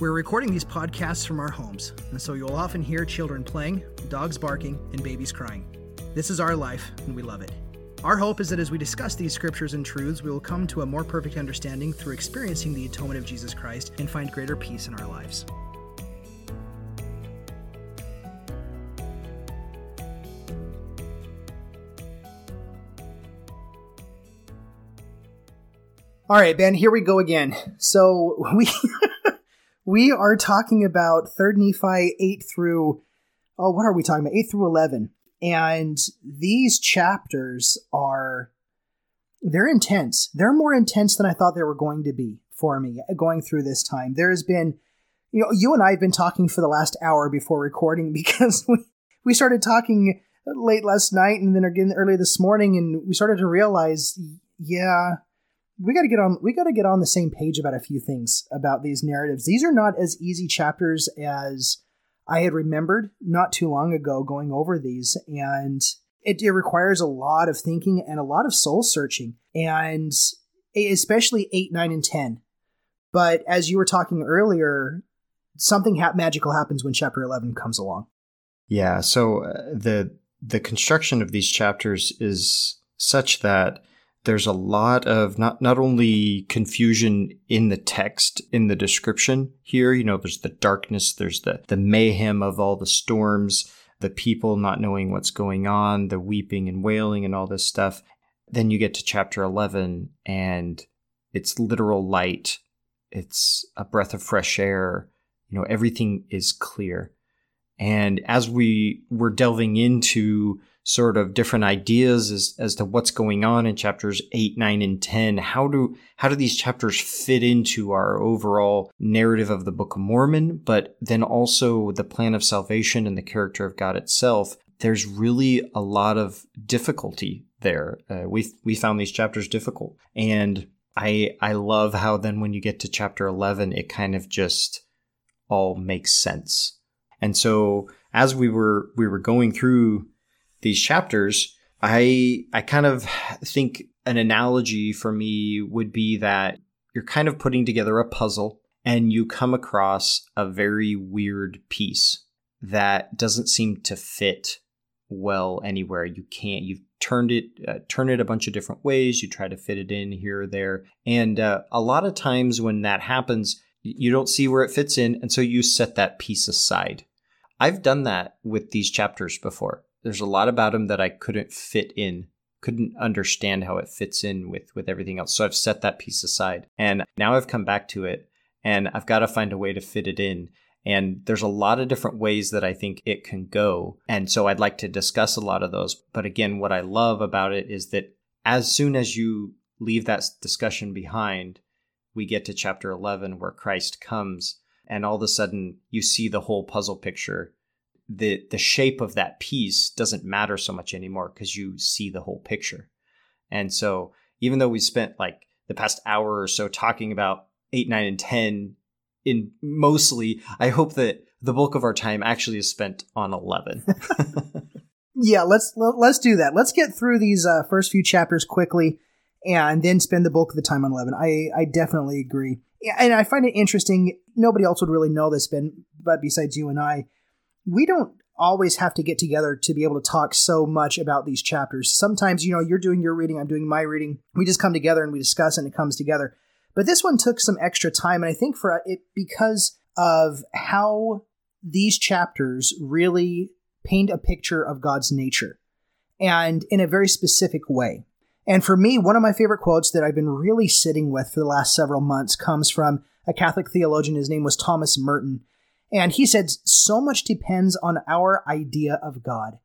We're recording these podcasts from our homes, and so you'll often hear children playing, dogs barking, and babies crying. This is our life, and we love it. Our hope is that as we discuss these scriptures and truths, we will come to a more perfect understanding through experiencing the atonement of Jesus Christ and find greater peace in our lives. All right, Ben, here we go again. So we we are talking about third nephi 8 through oh what are we talking about? 8 through 11 and these chapters are they're intense. They're more intense than i thought they were going to be for me going through this time. There has been you know you and i have been talking for the last hour before recording because we, we started talking late last night and then again early this morning and we started to realize yeah we got to get on we got to get on the same page about a few things about these narratives. These are not as easy chapters as I had remembered not too long ago going over these and it, it requires a lot of thinking and a lot of soul searching and especially 8 9 and 10 but as you were talking earlier something ha- magical happens when chapter 11 comes along yeah so uh, the the construction of these chapters is such that there's a lot of not not only confusion in the text in the description here you know there's the darkness there's the the mayhem of all the storms the people not knowing what's going on the weeping and wailing and all this stuff. Then you get to chapter 11 and it's literal light. It's a breath of fresh air. You know everything is clear. And as we were delving into sort of different ideas as, as to what's going on in chapters 8 9 and 10 how do how do these chapters fit into our overall narrative of the book of mormon but then also the plan of salvation and the character of god itself? There's really a lot of difficulty there. Uh, we we found these chapters difficult. And i i love how then when you get to chapter 11 it kind of just all makes sense. And so as we were we were going through these chapters, I I kind of think an analogy for me would be that you're kind of putting together a puzzle and you come across a very weird piece that doesn't seem to fit well anywhere. You can't. You've turned it, uh, turned it a bunch of different ways. You try to fit it in here or there, and uh, a lot of times when that happens, you don't see where it fits in, and so you set that piece aside. I've done that with these chapters before there's a lot about him that I couldn't fit in, couldn't understand how it fits in with with everything else. So I've set that piece aside, and now I've come back to it, and I've got to find a way to fit it in. And there's a lot of different ways that I think it can go. And so I'd like to discuss a lot of those. But again, what I love about it is that as soon as you leave that discussion behind, we get to chapter 11 where Christ comes, and all of a sudden you see the whole puzzle picture the the shape of that piece doesn't matter so much anymore because you see the whole picture. And so even though we spent like the past hour or so talking about 8 9 and 10 in mostly I hope that the bulk of our time actually is spent on 11. yeah, let's let's do that. Let's get through these uh, first few chapters quickly and then spend the bulk of the time on 11. I I definitely agree. Yeah, and I find it interesting. Nobody else would really know this, Ben, but besides you and I, we don't always have to get together to be able to talk so much about these chapters. Sometimes, you know, you're doing your reading, I'm doing my reading. We just come together and we discuss and it comes together. But this one took some extra time, and I think for it because of how these chapters really paint a picture of God's nature and in a very specific way. And for me, one of my favorite quotes that I've been really sitting with for the last several months comes from a Catholic theologian. His name was Thomas Merton. And he said, So much depends on our idea of God.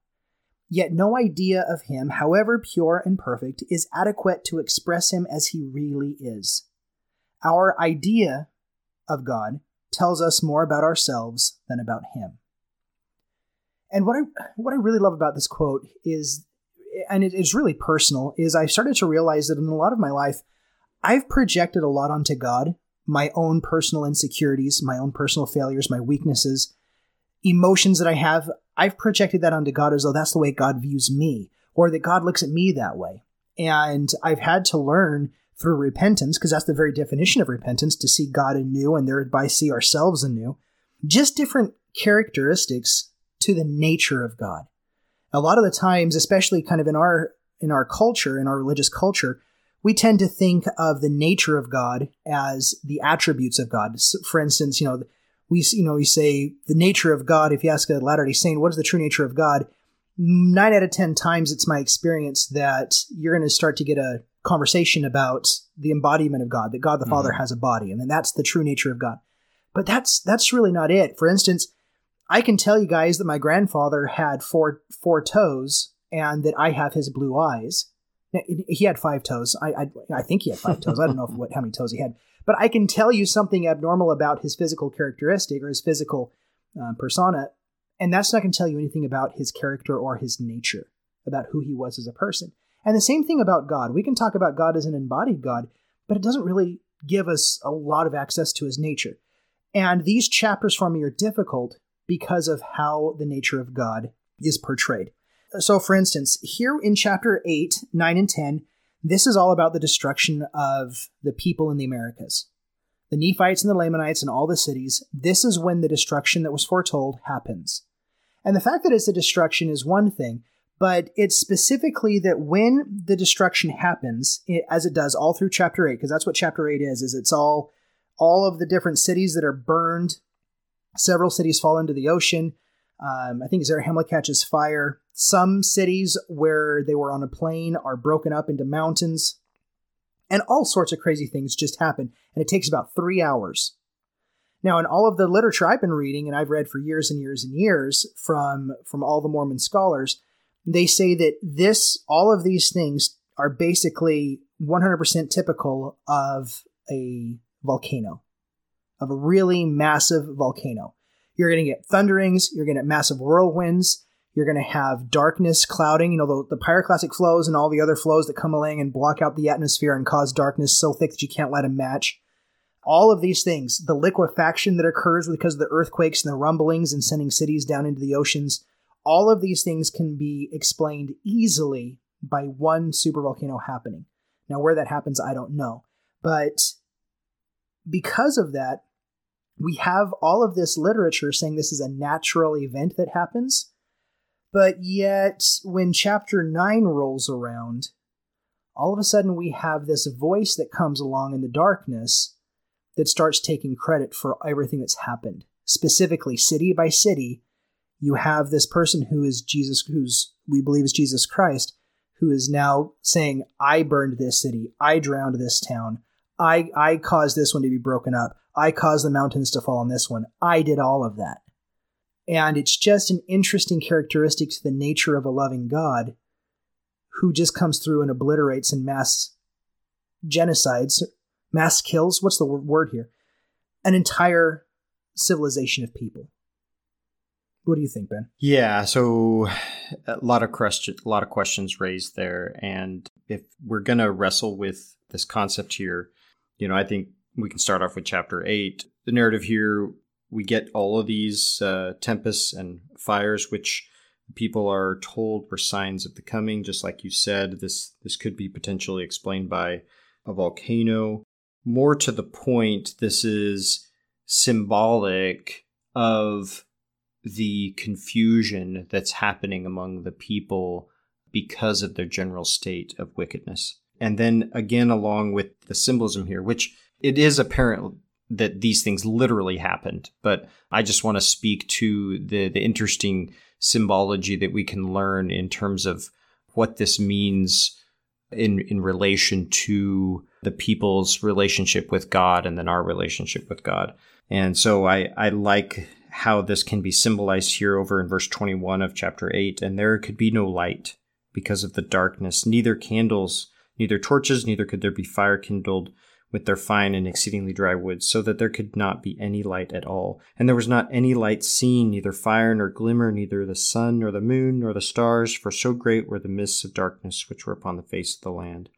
Yet no idea of him, however pure and perfect, is adequate to express him as he really is. Our idea of God tells us more about ourselves than about him. And what I what I really love about this quote is, and it is really personal, is I started to realize that in a lot of my life, I've projected a lot onto God, my own personal insecurities, my own personal failures, my weaknesses, emotions that I have. I've projected that onto God as though that's the way God views me, or that God looks at me that way. And I've had to learn through repentance, because that's the very definition of repentance, to see God anew and thereby see ourselves anew. Just different characteristics to the nature of God. A lot of the times, especially kind of in our in our culture, in our religious culture, we tend to think of the nature of God as the attributes of God. For instance, you know, we you know we say the nature of God. If you ask a Latter Day Saint, what is the true nature of God? Nine out of ten times, it's my experience that you're going to start to get a conversation about the embodiment of God, that God the Father mm-hmm. has a body, and then that's the true nature of God. But that's that's really not it. For instance, I can tell you guys that my grandfather had four four toes and that I have his blue eyes. He had five toes. I I, I think he had five toes. I don't know what how many toes he had, but I can tell you something abnormal about his physical characteristic or his physical uh, persona, and that's not going to tell you anything about his character or his nature, about who he was as a person. And the same thing about God. We can talk about God as an embodied God, but it doesn't really give us a lot of access to his nature. And these chapters for me are difficult because of how the nature of God is portrayed. So, for instance, here in chapter 8, 9, and 10, this is all about the destruction of the people in the Americas. The Nephites and the Lamanites and all the cities, this is when the destruction that was foretold happens. And the fact that it's a destruction is one thing, but it's specifically that when the destruction happens, it, as it does all through chapter 8, because that's what chapter 8 is, is it's all all of the different cities that are burned Several cities fall into the ocean. Um, I think Zarahemla catches fire. Some cities where they were on a plain are broken up into mountains. And all sorts of crazy things just happen. And it takes about three hours. Now, in all of the literature I've been reading, and I've read for years and years and years from, from all the Mormon scholars, they say that this, all of these things are basically 100% typical of a volcano of a really massive volcano. You're going to get thunderings, you're going to get massive whirlwinds, you're going to have darkness clouding, you know, the, the pyroclastic flows and all the other flows that come along and block out the atmosphere and cause darkness so thick that you can't light a match. All of these things, the liquefaction that occurs because of the earthquakes and the rumblings and sending cities down into the oceans, all of these things can be explained easily by one supervolcano happening. Now, where that happens, I don't know. But because of that, we have all of this literature saying this is a natural event that happens. But yet, when chapter 9 rolls around, all of a sudden we have this voice that comes along in the darkness that starts taking credit for everything that's happened. Specifically, city by city, you have this person who is Jesus, who's we believe is Jesus Christ, who is now saying, I burned this city, I drowned this town, I I caused this one to be broken up. I caused the mountains to fall on this one. I did all of that. And it's just an interesting characteristic to the nature of a loving God who just comes through and obliterates and mass genocides, mass kills, what's the word here? An entire civilization of people. What do you think, Ben? Yeah, so a lot of question, a lot of questions raised there, and if we're gonna wrestle with this concept here, you know, I think we can start off with chapter eight. The narrative here, we get all of these uh, tempests and fires, which people are told were signs of the coming. Just like you said, this this could be potentially explained by a volcano. More to the point, this is symbolic of the confusion that's happening among the people because of their general state of wickedness. And then again, along with the symbolism here, which it is apparent that these things literally happened, but I just want to speak to the, the interesting symbology that we can learn in terms of what this means in, in relation to the people's relationship with God and then our relationship with God. And so I, I like how this can be symbolized here over in verse 21 of chapter 8. And there could be no light because of the darkness, neither candles neither torches, neither could there be fire kindled with their fine and exceedingly dry wood, so that there could not be any light at all. And there was not any light seen, neither fire nor glimmer, neither the sun nor the moon nor the stars, for so great were the mists of darkness which were upon the face of the land.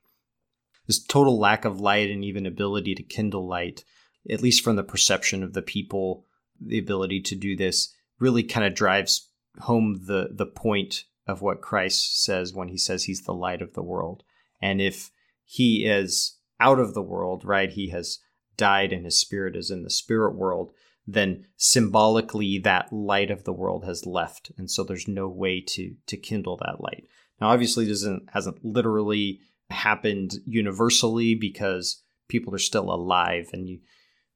This total lack of light and even ability to kindle light, at least from the perception of the people, the ability to do this really kind of drives home the the point of what Christ says when he says he's the light of the world. And if he is out of the world, right? He has died and his spirit is in the spirit world, then symbolically that light of the world has left. And so there's no way to to kindle that light. Now obviously this isn't hasn't literally happened universally because people are still alive and you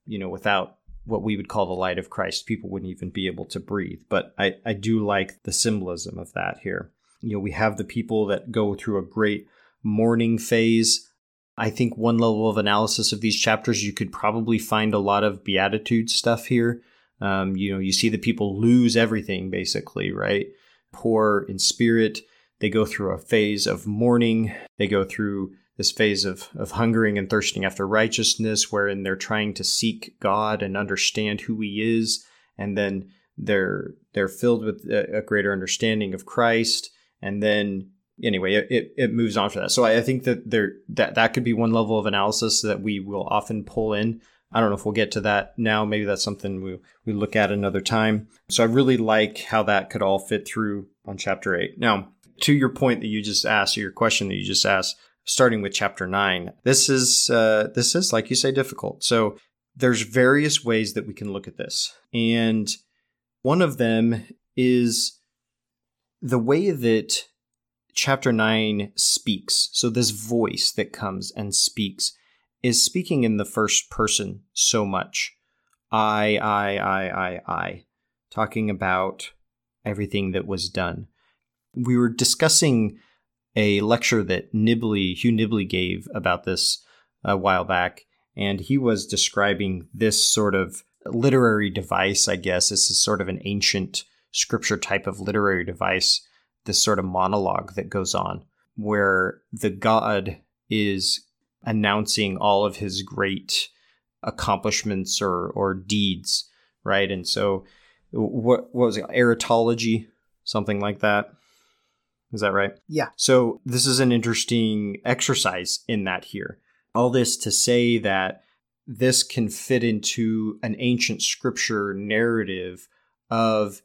you know without what we would call the light of Christ, people wouldn't even be able to breathe. But I, I do like the symbolism of that here. You know, we have the people that go through a great mourning phase I think one level of analysis of these chapters, you could probably find a lot of beatitude stuff here. Um, you know, you see the people lose everything basically, right? Poor in spirit. They go through a phase of mourning. They go through this phase of, of hungering and thirsting after righteousness, wherein they're trying to seek God and understand who He is. And then they're they're filled with a, a greater understanding of Christ. And then anyway, it, it moves on for that. So I think that there that that could be one level of analysis that we will often pull in. I don't know if we'll get to that now. Maybe that's something we we look at another time. So I really like how that could all fit through on chapter eight. Now, to your point that you just asked, or your question that you just asked, starting with chapter nine, this is uh, this is like you say difficult. So there's various ways that we can look at this, and one of them is the way that chapter 9 speaks. So, this voice that comes and speaks is speaking in the first person so much. I, I, I, I, I, talking about everything that was done. We were discussing a lecture that Nibley, Hugh Nibley gave about this a while back, and he was describing this sort of literary device, I guess. This is sort of an ancient scripture type of literary device this sort of monologue that goes on where the god is announcing all of his great accomplishments or or deeds, right? And so, what, what was it? Aretalogy, something like that. Is that right? Yeah. So this is an interesting exercise in that here. All this to say that this can fit into an ancient scripture narrative of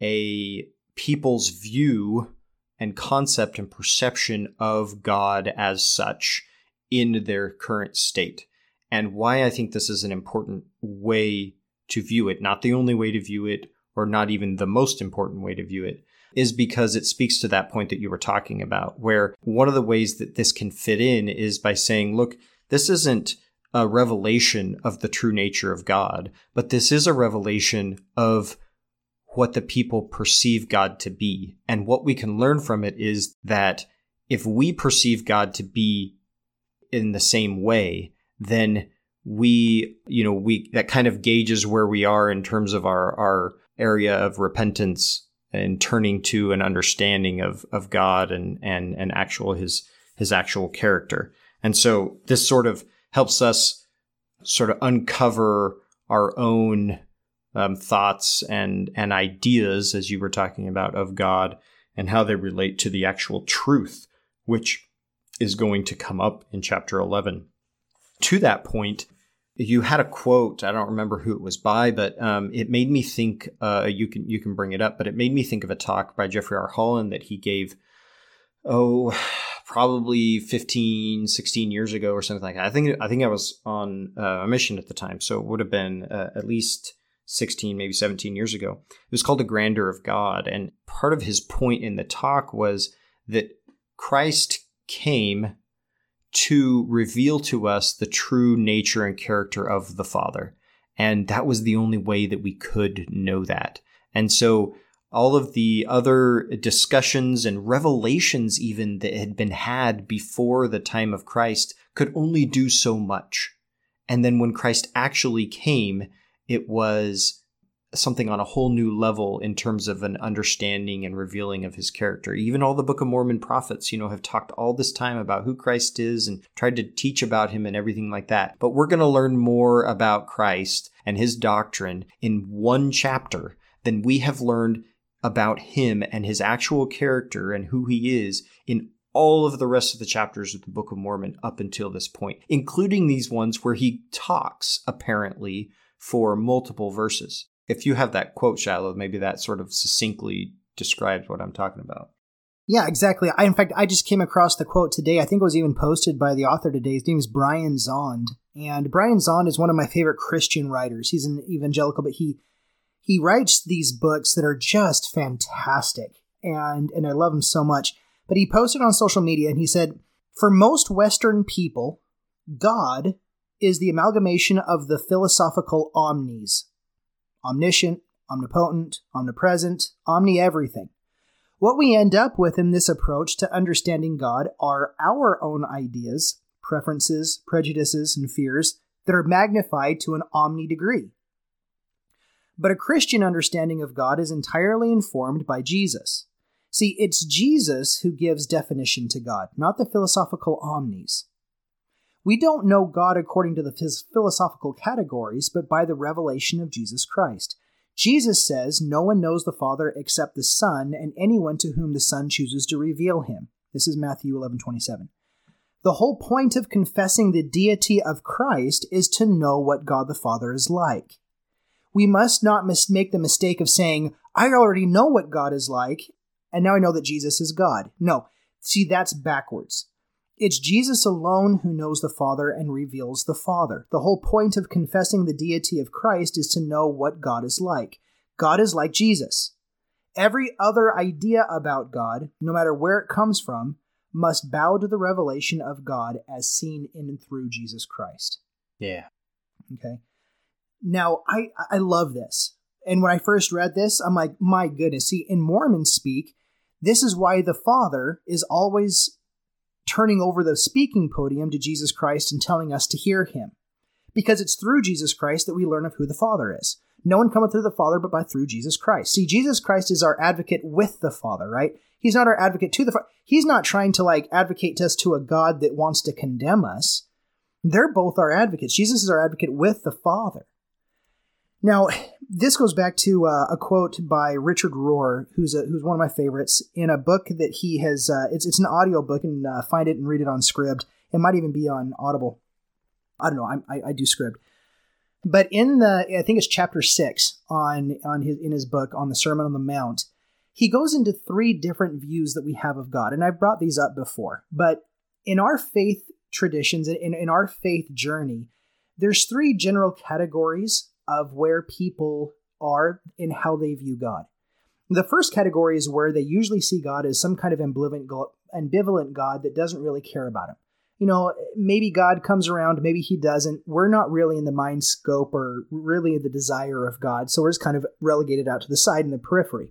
a people's view and concept and perception of God as such in their current state. And why I think this is an important way to view it, not the only way to view it, or not even the most important way to view it, is because it speaks to that point that you were talking about, where one of the ways that this can fit in is by saying, look, this isn't a revelation of the true nature of God, but this is a revelation of what the people perceive God to be. And what we can learn from it is that if we perceive God to be in the same way, then we, you know, we, that kind of gauges where we are in terms of our, our area of repentance and turning to an understanding of, of God and, and, and actual, his, his actual character. And so this sort of helps us sort of uncover our own um, thoughts and and ideas, as you were talking about, of God and how they relate to the actual truth, which is going to come up in chapter 11. To that point, you had a quote. I don't remember who it was by, but um, it made me think. Uh, you can you can bring it up, but it made me think of a talk by Jeffrey R. Holland that he gave. Oh, probably 15, 16 years ago or something like that. I think I think I was on uh, a mission at the time, so it would have been uh, at least 16, maybe 17 years ago. It was called The Grandeur of God. And part of his point in the talk was that Christ came to reveal to us the true nature and character of the Father. And that was the only way that we could know that. And so all of the other discussions and revelations, even that had been had before the time of Christ, could only do so much. And then when Christ actually came, it was something on a whole new level in terms of an understanding and revealing of his character. Even all the Book of Mormon prophets, you know, have talked all this time about who Christ is and tried to teach about him and everything like that. But we're going to learn more about Christ and his doctrine in one chapter than we have learned about him and his actual character and who he is in all of the rest of the chapters of the Book of Mormon up until this point, including these ones where he talks apparently for multiple verses if you have that quote, Shiloh, maybe that sort of succinctly describes what I'm talking about. Yeah, exactly. I, in fact, I just came across the quote today. I think it was even posted by the author today. His name is Brian Zahnd, and Brian Zahnd is one of my favorite Christian writers. He's an evangelical, but he he writes these books that are just fantastic, and and I love him so much. But he posted on social media, and he said, "For most Western people, God is the amalgamation of the philosophical omnis, omniscient, omnipotent, omnipresent, omni everything. What we end up with in this approach to understanding God are our own ideas, preferences, prejudices, and fears that are magnified to an omni degree. But a Christian understanding of God is entirely informed by Jesus. See, it's Jesus who gives definition to God, not the philosophical omnis. We don't know God according to the philosophical categories, but by the revelation of Jesus Christ. Jesus says, No one knows the Father except the Son, and anyone to whom the Son chooses to reveal him. This is Matthew 11 27. The whole point of confessing the deity of Christ is to know what God the Father is like. We must not mis- make the mistake of saying, I already know what God is like, and now I know that Jesus is God. No, see, that's backwards. It's Jesus alone who knows the Father and reveals the Father. The whole point of confessing the deity of Christ is to know what God is like. God is like Jesus. Every other idea about God, no matter where it comes from, must bow to the revelation of God as seen in and through Jesus Christ. Yeah. Okay. Now, I I love this. And when I first read this, I'm like, my goodness. See, in Mormon speak, this is why the Father is always turning over the speaking podium to Jesus Christ and telling us to hear him. Because it's through Jesus Christ that we learn of who the Father is. No one cometh through the Father but by through Jesus Christ. See, Jesus Christ is our advocate with the Father, right? He's not our advocate to the Father. He's not trying to like advocate us to a God that wants to condemn us. They're both our advocates. Jesus is our advocate with the Father. Now, this goes back to uh, a quote by Richard Rohr, who's a, who's one of my favorites, in a book that he has. Uh, it's it's an audio book, and uh, find it and read it on Scribd. It might even be on Audible. I don't know. I, I, I do Scribd, but in the I think it's chapter six on on his in his book on the Sermon on the Mount, he goes into three different views that we have of God, and I've brought these up before. But in our faith traditions, in in our faith journey, there's three general categories of where people are in how they view God. The first category is where they usually see God as some kind of ambivalent, ambivalent God that doesn't really care about him. You know, maybe God comes around, maybe he doesn't. We're not really in the mind scope or really the desire of God, so we're just kind of relegated out to the side in the periphery.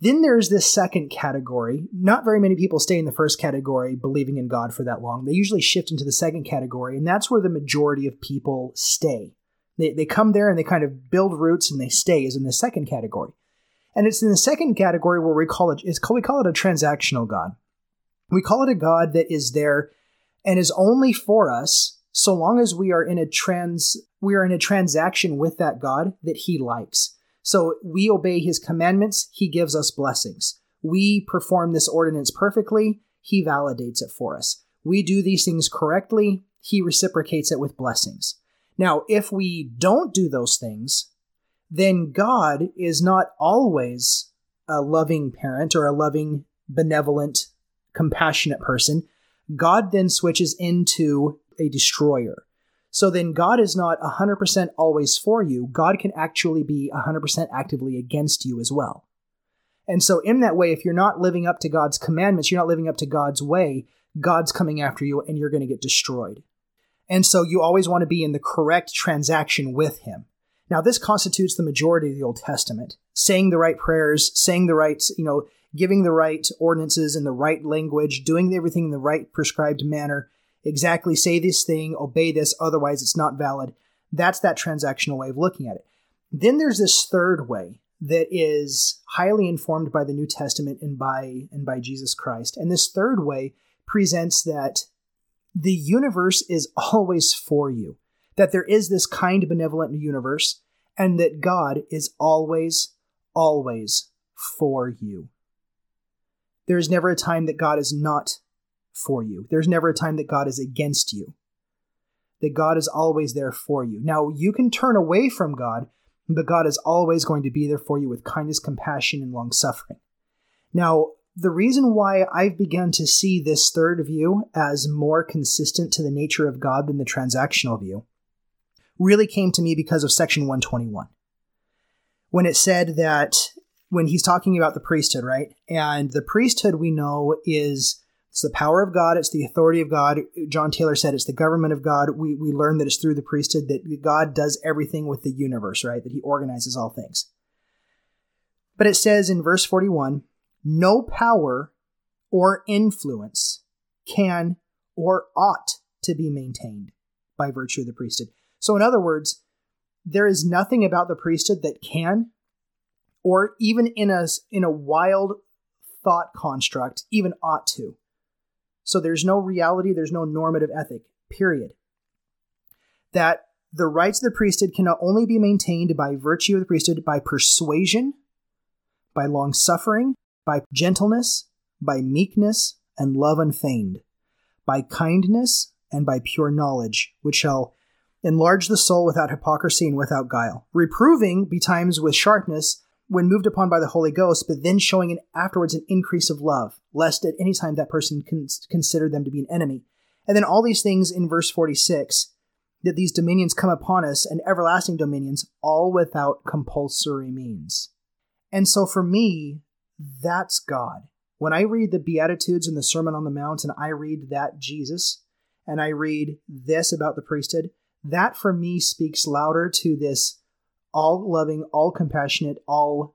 Then there's this second category. Not very many people stay in the first category believing in God for that long. They usually shift into the second category, and that's where the majority of people stay. They, they come there and they kind of build roots and they stay is in the second category. And it's in the second category where we call it it's we call it a transactional God. We call it a God that is there and is only for us so long as we are in a trans we are in a transaction with that God that he likes. So we obey his commandments, he gives us blessings. We perform this ordinance perfectly, he validates it for us. We do these things correctly, he reciprocates it with blessings. Now, if we don't do those things, then God is not always a loving parent or a loving, benevolent, compassionate person. God then switches into a destroyer. So then God is not 100% always for you. God can actually be 100% actively against you as well. And so, in that way, if you're not living up to God's commandments, you're not living up to God's way, God's coming after you and you're going to get destroyed. And so you always want to be in the correct transaction with him. Now, this constitutes the majority of the Old Testament. Saying the right prayers, saying the right, you know, giving the right ordinances in the right language, doing everything in the right prescribed manner, exactly say this thing, obey this, otherwise it's not valid. That's that transactional way of looking at it. Then there's this third way that is highly informed by the New Testament and by and by Jesus Christ. And this third way presents that the universe is always for you. That there is this kind benevolent universe and that God is always always for you. There is never a time that God is not for you. There's never a time that God is against you. That God is always there for you. Now, you can turn away from God, but God is always going to be there for you with kindness, compassion, and long suffering. Now, the reason why I've begun to see this third view as more consistent to the nature of God than the transactional view really came to me because of section 121. When it said that, when he's talking about the priesthood, right? And the priesthood we know is it's the power of God, it's the authority of God. John Taylor said it's the government of God. We, we learn that it's through the priesthood that God does everything with the universe, right? That he organizes all things. But it says in verse 41 no power or influence can or ought to be maintained by virtue of the priesthood. So, in other words, there is nothing about the priesthood that can, or even in a, in a wild thought construct, even ought to so there's no reality, there's no normative ethic, period. That the rights of the priesthood can only be maintained by virtue of the priesthood by persuasion, by long suffering, by gentleness, by meekness, and love unfeigned, by kindness, and by pure knowledge, which shall enlarge the soul without hypocrisy and without guile, reproving betimes with sharpness when moved upon by the Holy Ghost, but then showing an, afterwards an increase of love, lest at any time that person con- consider them to be an enemy. And then all these things in verse 46 that these dominions come upon us and everlasting dominions, all without compulsory means. And so for me, that's God. When I read the Beatitudes and the Sermon on the Mount and I read that Jesus and I read this about the priesthood, that for me speaks louder to this all loving, all compassionate, all.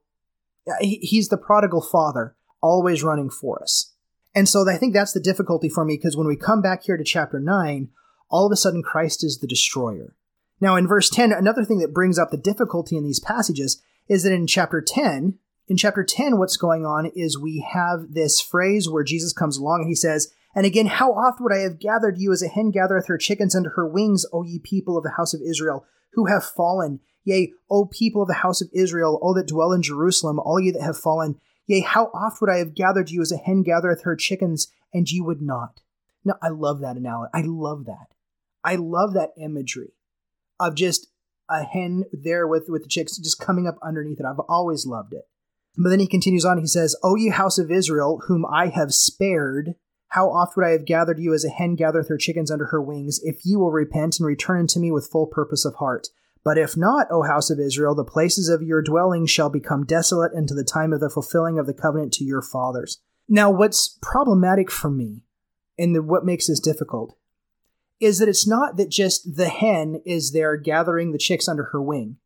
He's the prodigal father, always running for us. And so I think that's the difficulty for me because when we come back here to chapter 9, all of a sudden Christ is the destroyer. Now, in verse 10, another thing that brings up the difficulty in these passages is that in chapter 10, in chapter 10, what's going on is we have this phrase where Jesus comes along and he says, And again, how oft would I have gathered you as a hen gathereth her chickens under her wings, O ye people of the house of Israel, who have fallen? Yea, O people of the house of Israel, O that dwell in Jerusalem, all ye that have fallen, yea, how oft would I have gathered you as a hen gathereth her chickens, and ye would not. Now, I love that analogy. I love that. I love that imagery of just a hen there with, with the chicks just coming up underneath it. I've always loved it. But then he continues on, he says, O ye house of Israel, whom I have spared, how oft would I have gathered you as a hen gathereth her chickens under her wings, if ye will repent and return unto me with full purpose of heart. But if not, O house of Israel, the places of your dwelling shall become desolate unto the time of the fulfilling of the covenant to your fathers. Now, what's problematic for me, and the, what makes this difficult, is that it's not that just the hen is there gathering the chicks under her wing,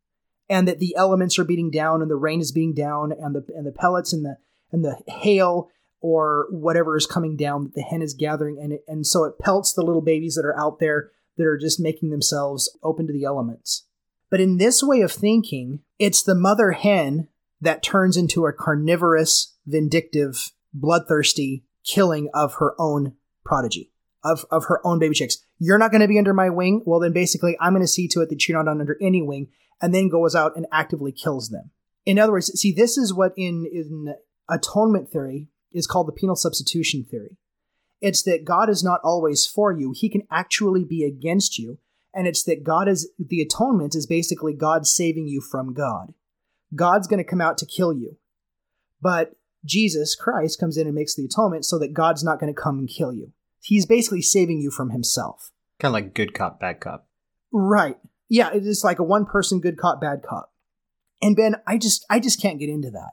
and that the elements are beating down, and the rain is beating down, and the and the pellets and the and the hail or whatever is coming down that the hen is gathering, and it, and so it pelts the little babies that are out there that are just making themselves open to the elements. But in this way of thinking, it's the mother hen that turns into a carnivorous, vindictive, bloodthirsty killing of her own prodigy, of, of her own baby chicks. You're not going to be under my wing. Well, then basically, I'm going to see to it that you're not under any wing, and then goes out and actively kills them. In other words, see, this is what in, in atonement theory is called the penal substitution theory. It's that God is not always for you, He can actually be against you and it's that God is the atonement is basically God saving you from God. God's going to come out to kill you. But Jesus Christ comes in and makes the atonement so that God's not going to come and kill you. He's basically saving you from himself. Kind of like good cop, bad cop. Right. Yeah, it is like a one person good cop, bad cop. And Ben, I just I just can't get into that.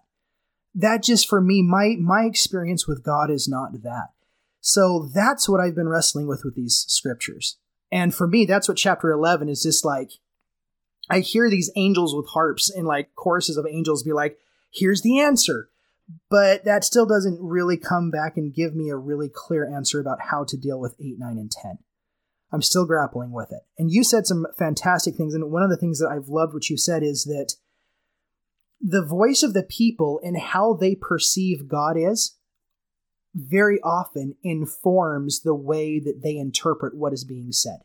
That just for me, my my experience with God is not that. So that's what I've been wrestling with with these scriptures. And for me, that's what chapter 11 is just like. I hear these angels with harps and like choruses of angels be like, here's the answer. But that still doesn't really come back and give me a really clear answer about how to deal with 8, 9, and 10. I'm still grappling with it. And you said some fantastic things. And one of the things that I've loved what you said is that the voice of the people and how they perceive God is very often informs the way that they interpret what is being said.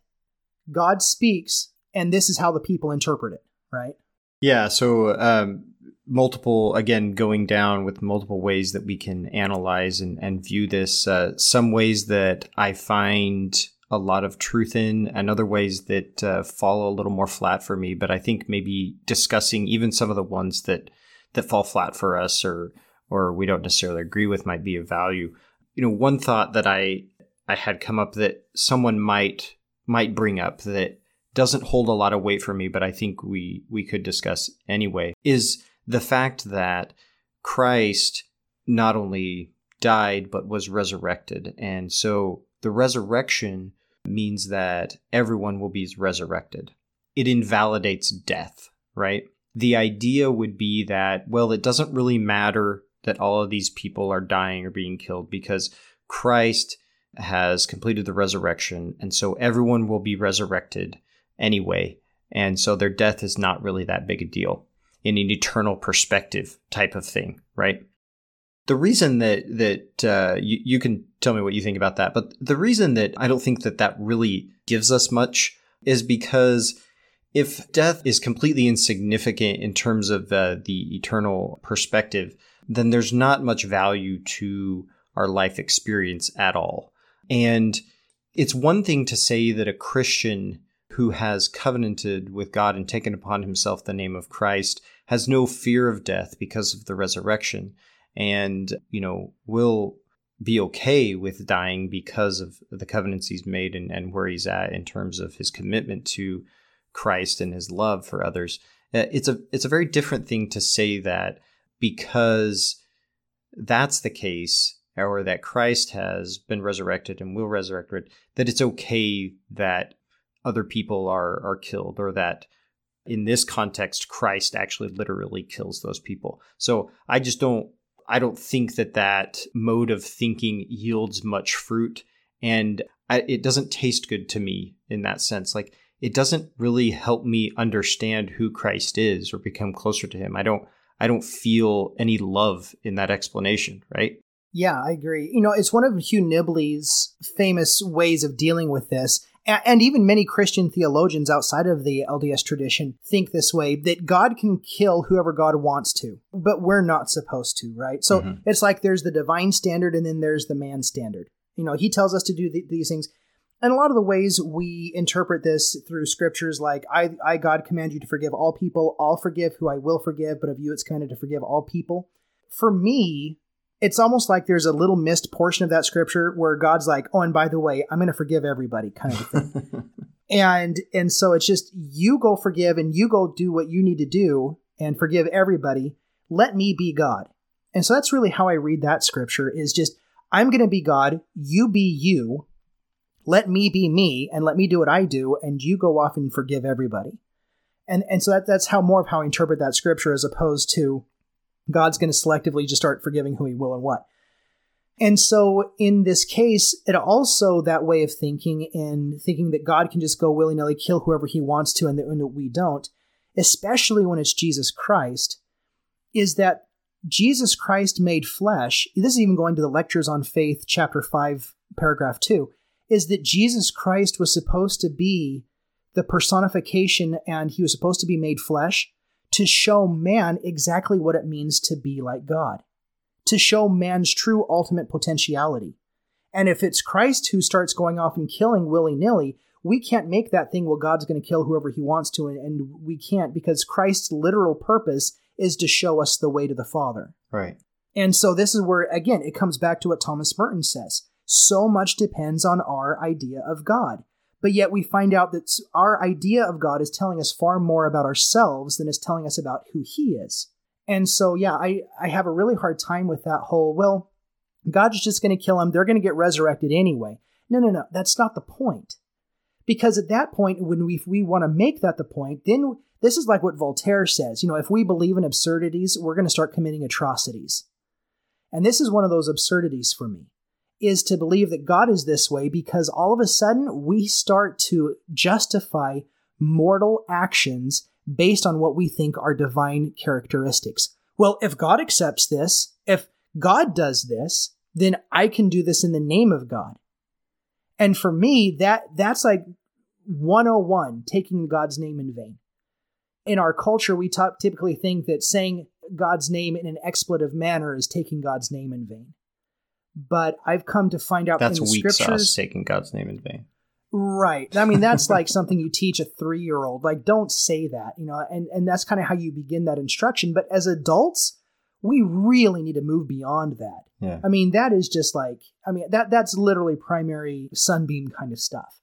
God speaks, and this is how the people interpret it, right? Yeah. So, um, multiple, again, going down with multiple ways that we can analyze and, and view this. Uh, some ways that I find a lot of truth in, and other ways that uh, fall a little more flat for me. But I think maybe discussing even some of the ones that that fall flat for us or or we don't necessarily agree with might be of value. You know, one thought that I I had come up that someone might might bring up that doesn't hold a lot of weight for me, but I think we we could discuss anyway, is the fact that Christ not only died but was resurrected. And so the resurrection means that everyone will be resurrected. It invalidates death, right? The idea would be that, well, it doesn't really matter that all of these people are dying or being killed because Christ has completed the resurrection, and so everyone will be resurrected anyway. And so their death is not really that big a deal in an eternal perspective type of thing, right? The reason that that uh, you, you can tell me what you think about that, but the reason that I don't think that that really gives us much is because if death is completely insignificant in terms of uh, the eternal perspective, then there's not much value to our life experience at all. And it's one thing to say that a Christian who has covenanted with God and taken upon himself the name of Christ has no fear of death because of the resurrection and, you know, will be okay with dying because of the covenants he's made and, and where he's at in terms of his commitment to Christ and his love for others. Uh, it's a it's a very different thing to say that because that's the case or that Christ has been resurrected and will resurrect it, that it's okay that other people are are killed or that in this context Christ actually literally kills those people. So I just don't I don't think that that mode of thinking yields much fruit and I, it doesn't taste good to me in that sense. Like it doesn't really help me understand who Christ is or become closer to him. I don't I don't feel any love in that explanation, right? Yeah, I agree. You know, it's one of Hugh Nibley's famous ways of dealing with this. And even many Christian theologians outside of the LDS tradition think this way that God can kill whoever God wants to, but we're not supposed to, right? So mm-hmm. it's like there's the divine standard and then there's the man standard. You know, he tells us to do these things. And a lot of the ways we interpret this through scriptures like, I, I, God, command you to forgive all people, I'll forgive who I will forgive, but of you it's commanded to forgive all people. For me, it's almost like there's a little missed portion of that scripture where God's like, "Oh, and by the way, I'm going to forgive everybody," kind of thing. and and so it's just you go forgive and you go do what you need to do and forgive everybody. Let me be God. And so that's really how I read that scripture is just I'm going to be God, you be you. Let me be me and let me do what I do and you go off and forgive everybody. And and so that that's how more of how I interpret that scripture as opposed to God's going to selectively just start forgiving who he will and what. And so in this case, it also that way of thinking and thinking that God can just go willy nilly kill whoever he wants to and that, and that we don't, especially when it's Jesus Christ, is that Jesus Christ made flesh. This is even going to the Lectures on Faith, chapter 5, paragraph 2, is that Jesus Christ was supposed to be the personification and he was supposed to be made flesh to show man exactly what it means to be like God, to show man's true ultimate potentiality. And if it's Christ who starts going off and killing willy nilly, we can't make that thing, well, God's going to kill whoever he wants to, and we can't because Christ's literal purpose is to show us the way to the Father. Right. And so this is where, again, it comes back to what Thomas Merton says. So much depends on our idea of God. But yet we find out that our idea of God is telling us far more about ourselves than is telling us about who He is. And so, yeah, I, I have a really hard time with that whole, well, God's just going to kill them. They're going to get resurrected anyway. No, no, no. That's not the point. Because at that point, when we, we want to make that the point, then this is like what Voltaire says. You know, if we believe in absurdities, we're going to start committing atrocities. And this is one of those absurdities for me is to believe that God is this way because all of a sudden we start to justify mortal actions based on what we think are divine characteristics. Well, if God accepts this, if God does this, then I can do this in the name of God. And for me, that that's like 101, taking God's name in vain. In our culture, we typically think that saying God's name in an expletive manner is taking God's name in vain. But I've come to find out that's in the weak scriptures, sauce taking God's name in vain. Right. I mean, that's like something you teach a three year old. Like, don't say that, you know, and, and that's kind of how you begin that instruction. But as adults, we really need to move beyond that. Yeah. I mean, that is just like, I mean, that that's literally primary sunbeam kind of stuff.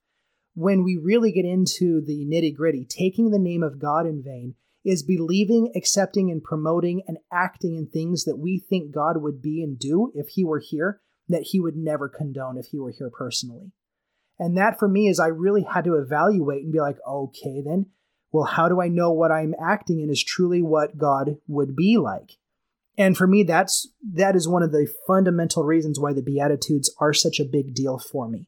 When we really get into the nitty gritty, taking the name of God in vain is believing, accepting, and promoting and acting in things that we think God would be and do if He were here, that He would never condone if He were here personally. And that for me is I really had to evaluate and be like, okay, then, well, how do I know what I'm acting in is truly what God would be like? And for me, that's that is one of the fundamental reasons why the Beatitudes are such a big deal for me.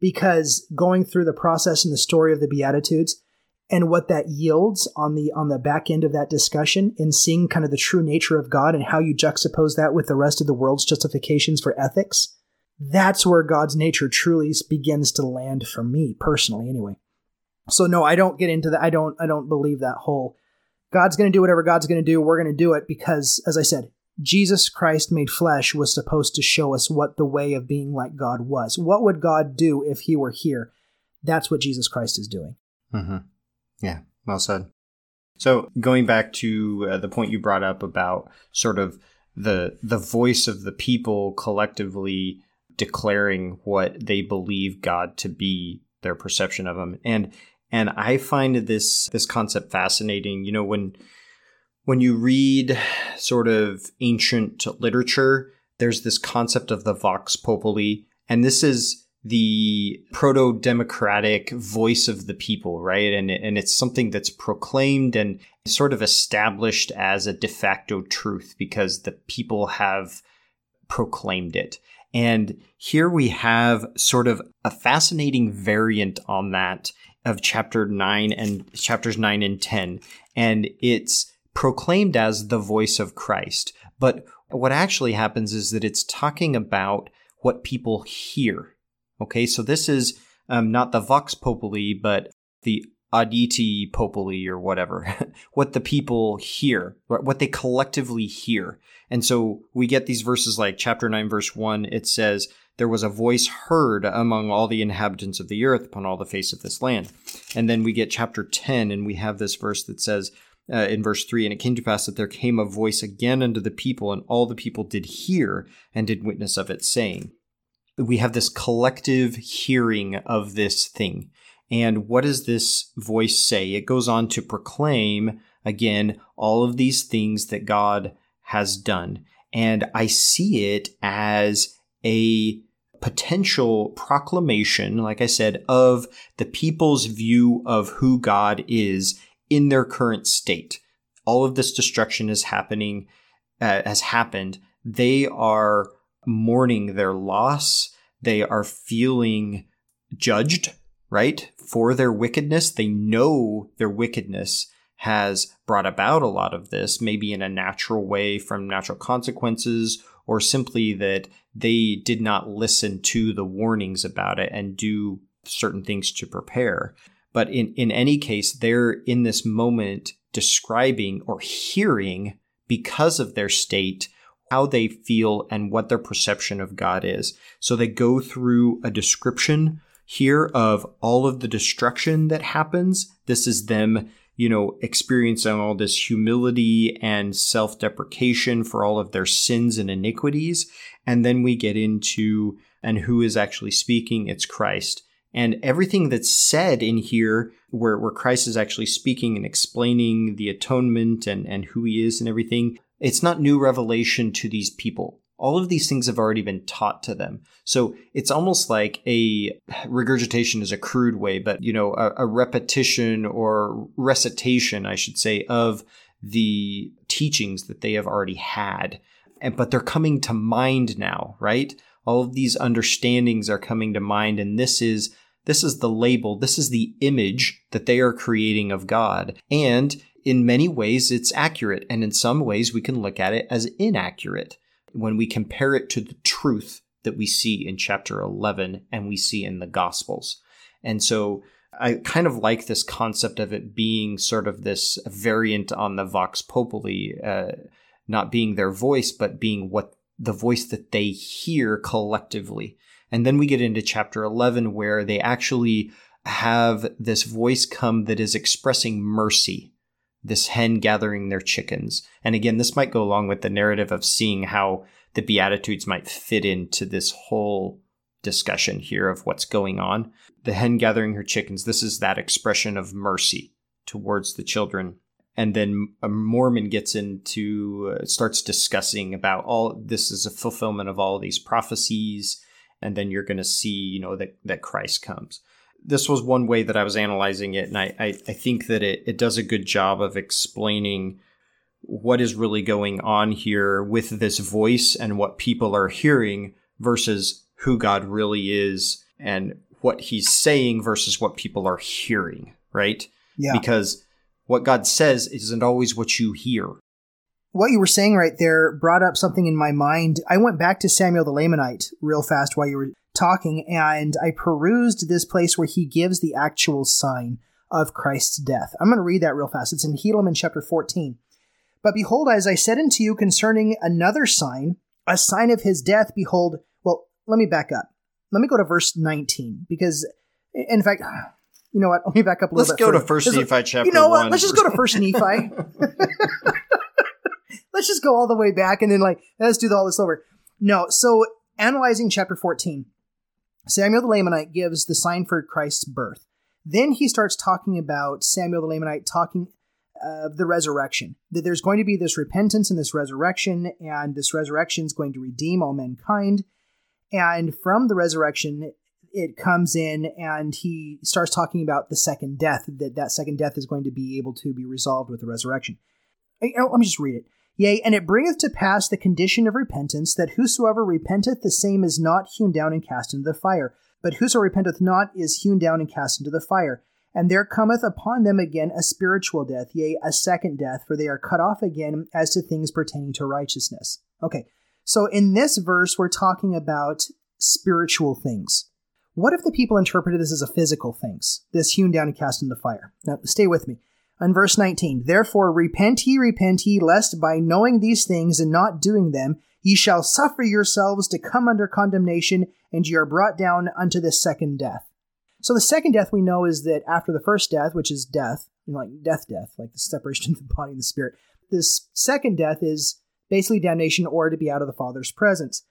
Because going through the process and the story of the Beatitudes and what that yields on the on the back end of that discussion and seeing kind of the true nature of God and how you juxtapose that with the rest of the world's justifications for ethics, that's where God's nature truly begins to land for me personally anyway. So no, I don't get into that. I don't I don't believe that whole God's going to do whatever God's going to do. We're going to do it because as I said, Jesus Christ made flesh was supposed to show us what the way of being like God was. What would God do if he were here? That's what Jesus Christ is doing. Mm-hmm. Yeah, well said. So going back to uh, the point you brought up about sort of the the voice of the people collectively declaring what they believe God to be, their perception of him. And and I find this this concept fascinating. You know, when when you read sort of ancient literature, there's this concept of the vox populi, and this is the proto-democratic voice of the people, right? And and it's something that's proclaimed and sort of established as a de facto truth because the people have proclaimed it. And here we have sort of a fascinating variant on that of chapter 9 and chapters 9 and 10. And it's proclaimed as the voice of Christ. But what actually happens is that it's talking about what people hear. Okay, so this is um, not the Vox Populi, but the Auditi Populi or whatever, what the people hear, what they collectively hear. And so we get these verses like chapter 9, verse 1, it says, There was a voice heard among all the inhabitants of the earth upon all the face of this land. And then we get chapter 10, and we have this verse that says, uh, in verse 3 And it came to pass that there came a voice again unto the people, and all the people did hear and did witness of it, saying, We have this collective hearing of this thing. And what does this voice say? It goes on to proclaim, again, all of these things that God has done. And I see it as a potential proclamation, like I said, of the people's view of who God is in their current state. All of this destruction is happening, uh, has happened. They are mourning their loss. They are feeling judged right? For their wickedness. They know their wickedness has brought about a lot of this, maybe in a natural way from natural consequences, or simply that they did not listen to the warnings about it and do certain things to prepare. But in, in any case, they're in this moment describing or hearing because of their state how they feel and what their perception of God is. So they go through a description here of all of the destruction that happens. This is them, you know, experiencing all this humility and self deprecation for all of their sins and iniquities. And then we get into, and who is actually speaking? It's Christ. And everything that's said in here, where, where Christ is actually speaking and explaining the atonement and, and who he is and everything, it's not new revelation to these people all of these things have already been taught to them. So it's almost like a regurgitation is a crude way, but you know, a, a repetition or recitation, I should say, of the teachings that they have already had. And, but they're coming to mind now, right? All of these understandings are coming to mind, and this is This is the label, this is the image that they are creating of God. And in many ways, it's accurate. And in some ways, we can look at it as inaccurate when we compare it to the truth that we see in chapter 11 and we see in the Gospels. And so I kind of like this concept of it being sort of this variant on the Vox Populi, uh, not being their voice, but being what the voice that they hear collectively. And then we get into chapter 11 where they actually have this voice come that is expressing mercy. This hen gathering their chickens. And again, this might go along with the narrative of seeing how the Beatitudes might fit into this whole discussion here of what's going on. The hen gathering her chickens, this is that expression of mercy towards the children and then a Mormon gets into uh, starts discussing about all this is a fulfillment of all these prophecies, and then you're going to see you know that that Christ comes. This was one way that I was analyzing it, and I I, I think that it it does a good job of explaining what is really going on here with this voice and what people are hearing versus who God really is and what he's saying versus what people are hearing, right? Yeah. Because what God says isn't always what you hear. What you were saying right there brought up something in my mind. I went back to Samuel the Lamanite real fast while you were talking, and I perused this place where he gives the actual sign of Christ's death. I'm going to read that real fast. It's in Helaman chapter 14. But behold, as I said unto you concerning another sign, a sign of his death, behold, well, let me back up. Let me go to verse 19, because in fact, you know what? Let me back up a little Let's bit. Let's go to First Nephi chapter. You know what? Let's just go to First Nephi. let's just go all the way back and then like let's do all this over. No, so analyzing chapter 14, Samuel the Lamanite gives the sign for Christ's birth. Then he starts talking about Samuel the Lamanite talking of the resurrection. That there's going to be this repentance and this resurrection, and this resurrection is going to redeem all mankind. And from the resurrection, it comes in and he starts talking about the second death that that second death is going to be able to be resolved with the resurrection let me just read it yea and it bringeth to pass the condition of repentance that whosoever repenteth the same is not hewn down and cast into the fire but whoso repenteth not is hewn down and cast into the fire and there cometh upon them again a spiritual death yea a second death for they are cut off again as to things pertaining to righteousness okay so in this verse we're talking about spiritual things what if the people interpreted this as a physical things, this hewn down and cast into the fire? Now, stay with me. On verse 19, Therefore repent ye, repent ye, lest by knowing these things and not doing them, ye shall suffer yourselves to come under condemnation, and ye are brought down unto the second death. So the second death we know is that after the first death, which is death, you know, like death, death, like the separation of the body and the spirit, this second death is basically damnation or to be out of the Father's presence.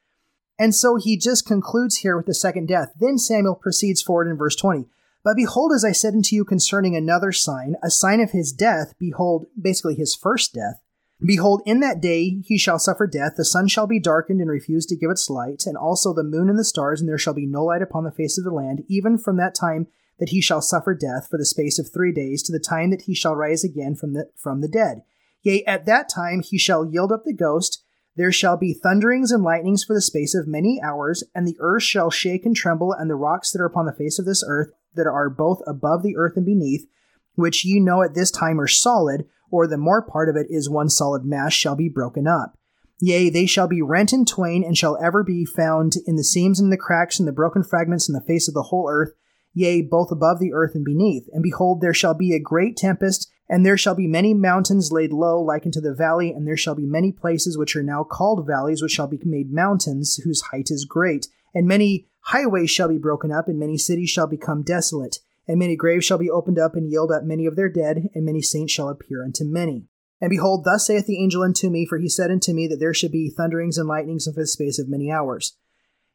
And so he just concludes here with the second death. Then Samuel proceeds forward in verse 20. But behold, as I said unto you concerning another sign, a sign of his death, behold, basically his first death. Behold, in that day he shall suffer death, the sun shall be darkened and refuse to give its light, and also the moon and the stars, and there shall be no light upon the face of the land, even from that time that he shall suffer death for the space of three days, to the time that he shall rise again from the from the dead. Yea, at that time he shall yield up the ghost, there shall be thunderings and lightnings for the space of many hours, and the earth shall shake and tremble, and the rocks that are upon the face of this earth, that are both above the earth and beneath, which ye know at this time are solid, or the more part of it is one solid mass, shall be broken up. Yea, they shall be rent in twain, and shall ever be found in the seams and the cracks and the broken fragments in the face of the whole earth, yea, both above the earth and beneath. And behold, there shall be a great tempest, and there shall be many mountains laid low, like unto the valley, and there shall be many places which are now called valleys, which shall be made mountains, whose height is great. And many highways shall be broken up, and many cities shall become desolate. And many graves shall be opened up, and yield up many of their dead, and many saints shall appear unto many. And behold, thus saith the angel unto me, for he said unto me that there should be thunderings and lightnings for the space of many hours.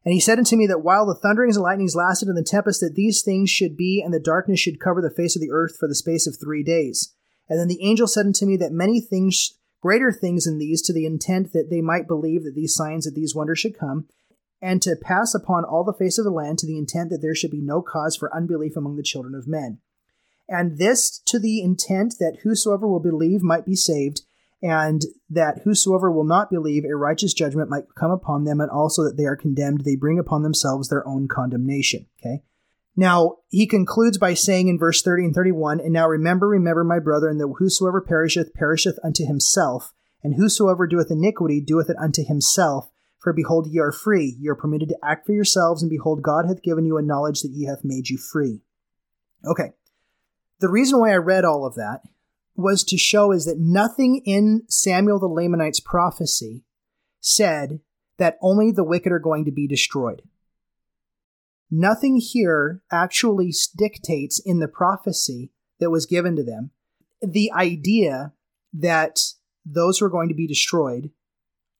And he said unto me that while the thunderings and lightnings lasted in the tempest, that these things should be, and the darkness should cover the face of the earth for the space of three days. And then the angel said unto me that many things, greater things than these, to the intent that they might believe that these signs, that these wonders should come, and to pass upon all the face of the land, to the intent that there should be no cause for unbelief among the children of men. And this to the intent that whosoever will believe might be saved, and that whosoever will not believe, a righteous judgment might come upon them, and also that they are condemned, they bring upon themselves their own condemnation. Okay? Now, he concludes by saying in verse 30 and 31, And now remember, remember, my brother, and that whosoever perisheth, perisheth unto himself, and whosoever doeth iniquity, doeth it unto himself. For behold, ye are free, ye are permitted to act for yourselves, and behold, God hath given you a knowledge that ye hath made you free. Okay. The reason why I read all of that was to show is that nothing in Samuel the Lamanite's prophecy said that only the wicked are going to be destroyed. Nothing here actually dictates in the prophecy that was given to them the idea that those who are going to be destroyed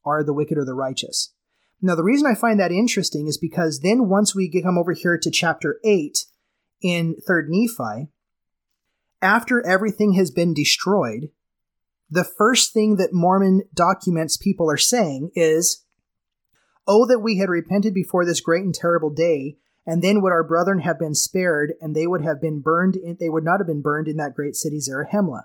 are the wicked or the righteous. Now, the reason I find that interesting is because then once we come over here to chapter 8 in 3rd Nephi, after everything has been destroyed, the first thing that Mormon documents people are saying is, Oh, that we had repented before this great and terrible day, and then would our brethren have been spared, and they would have been burned, in, they would not have been burned in that great city Zarahemla.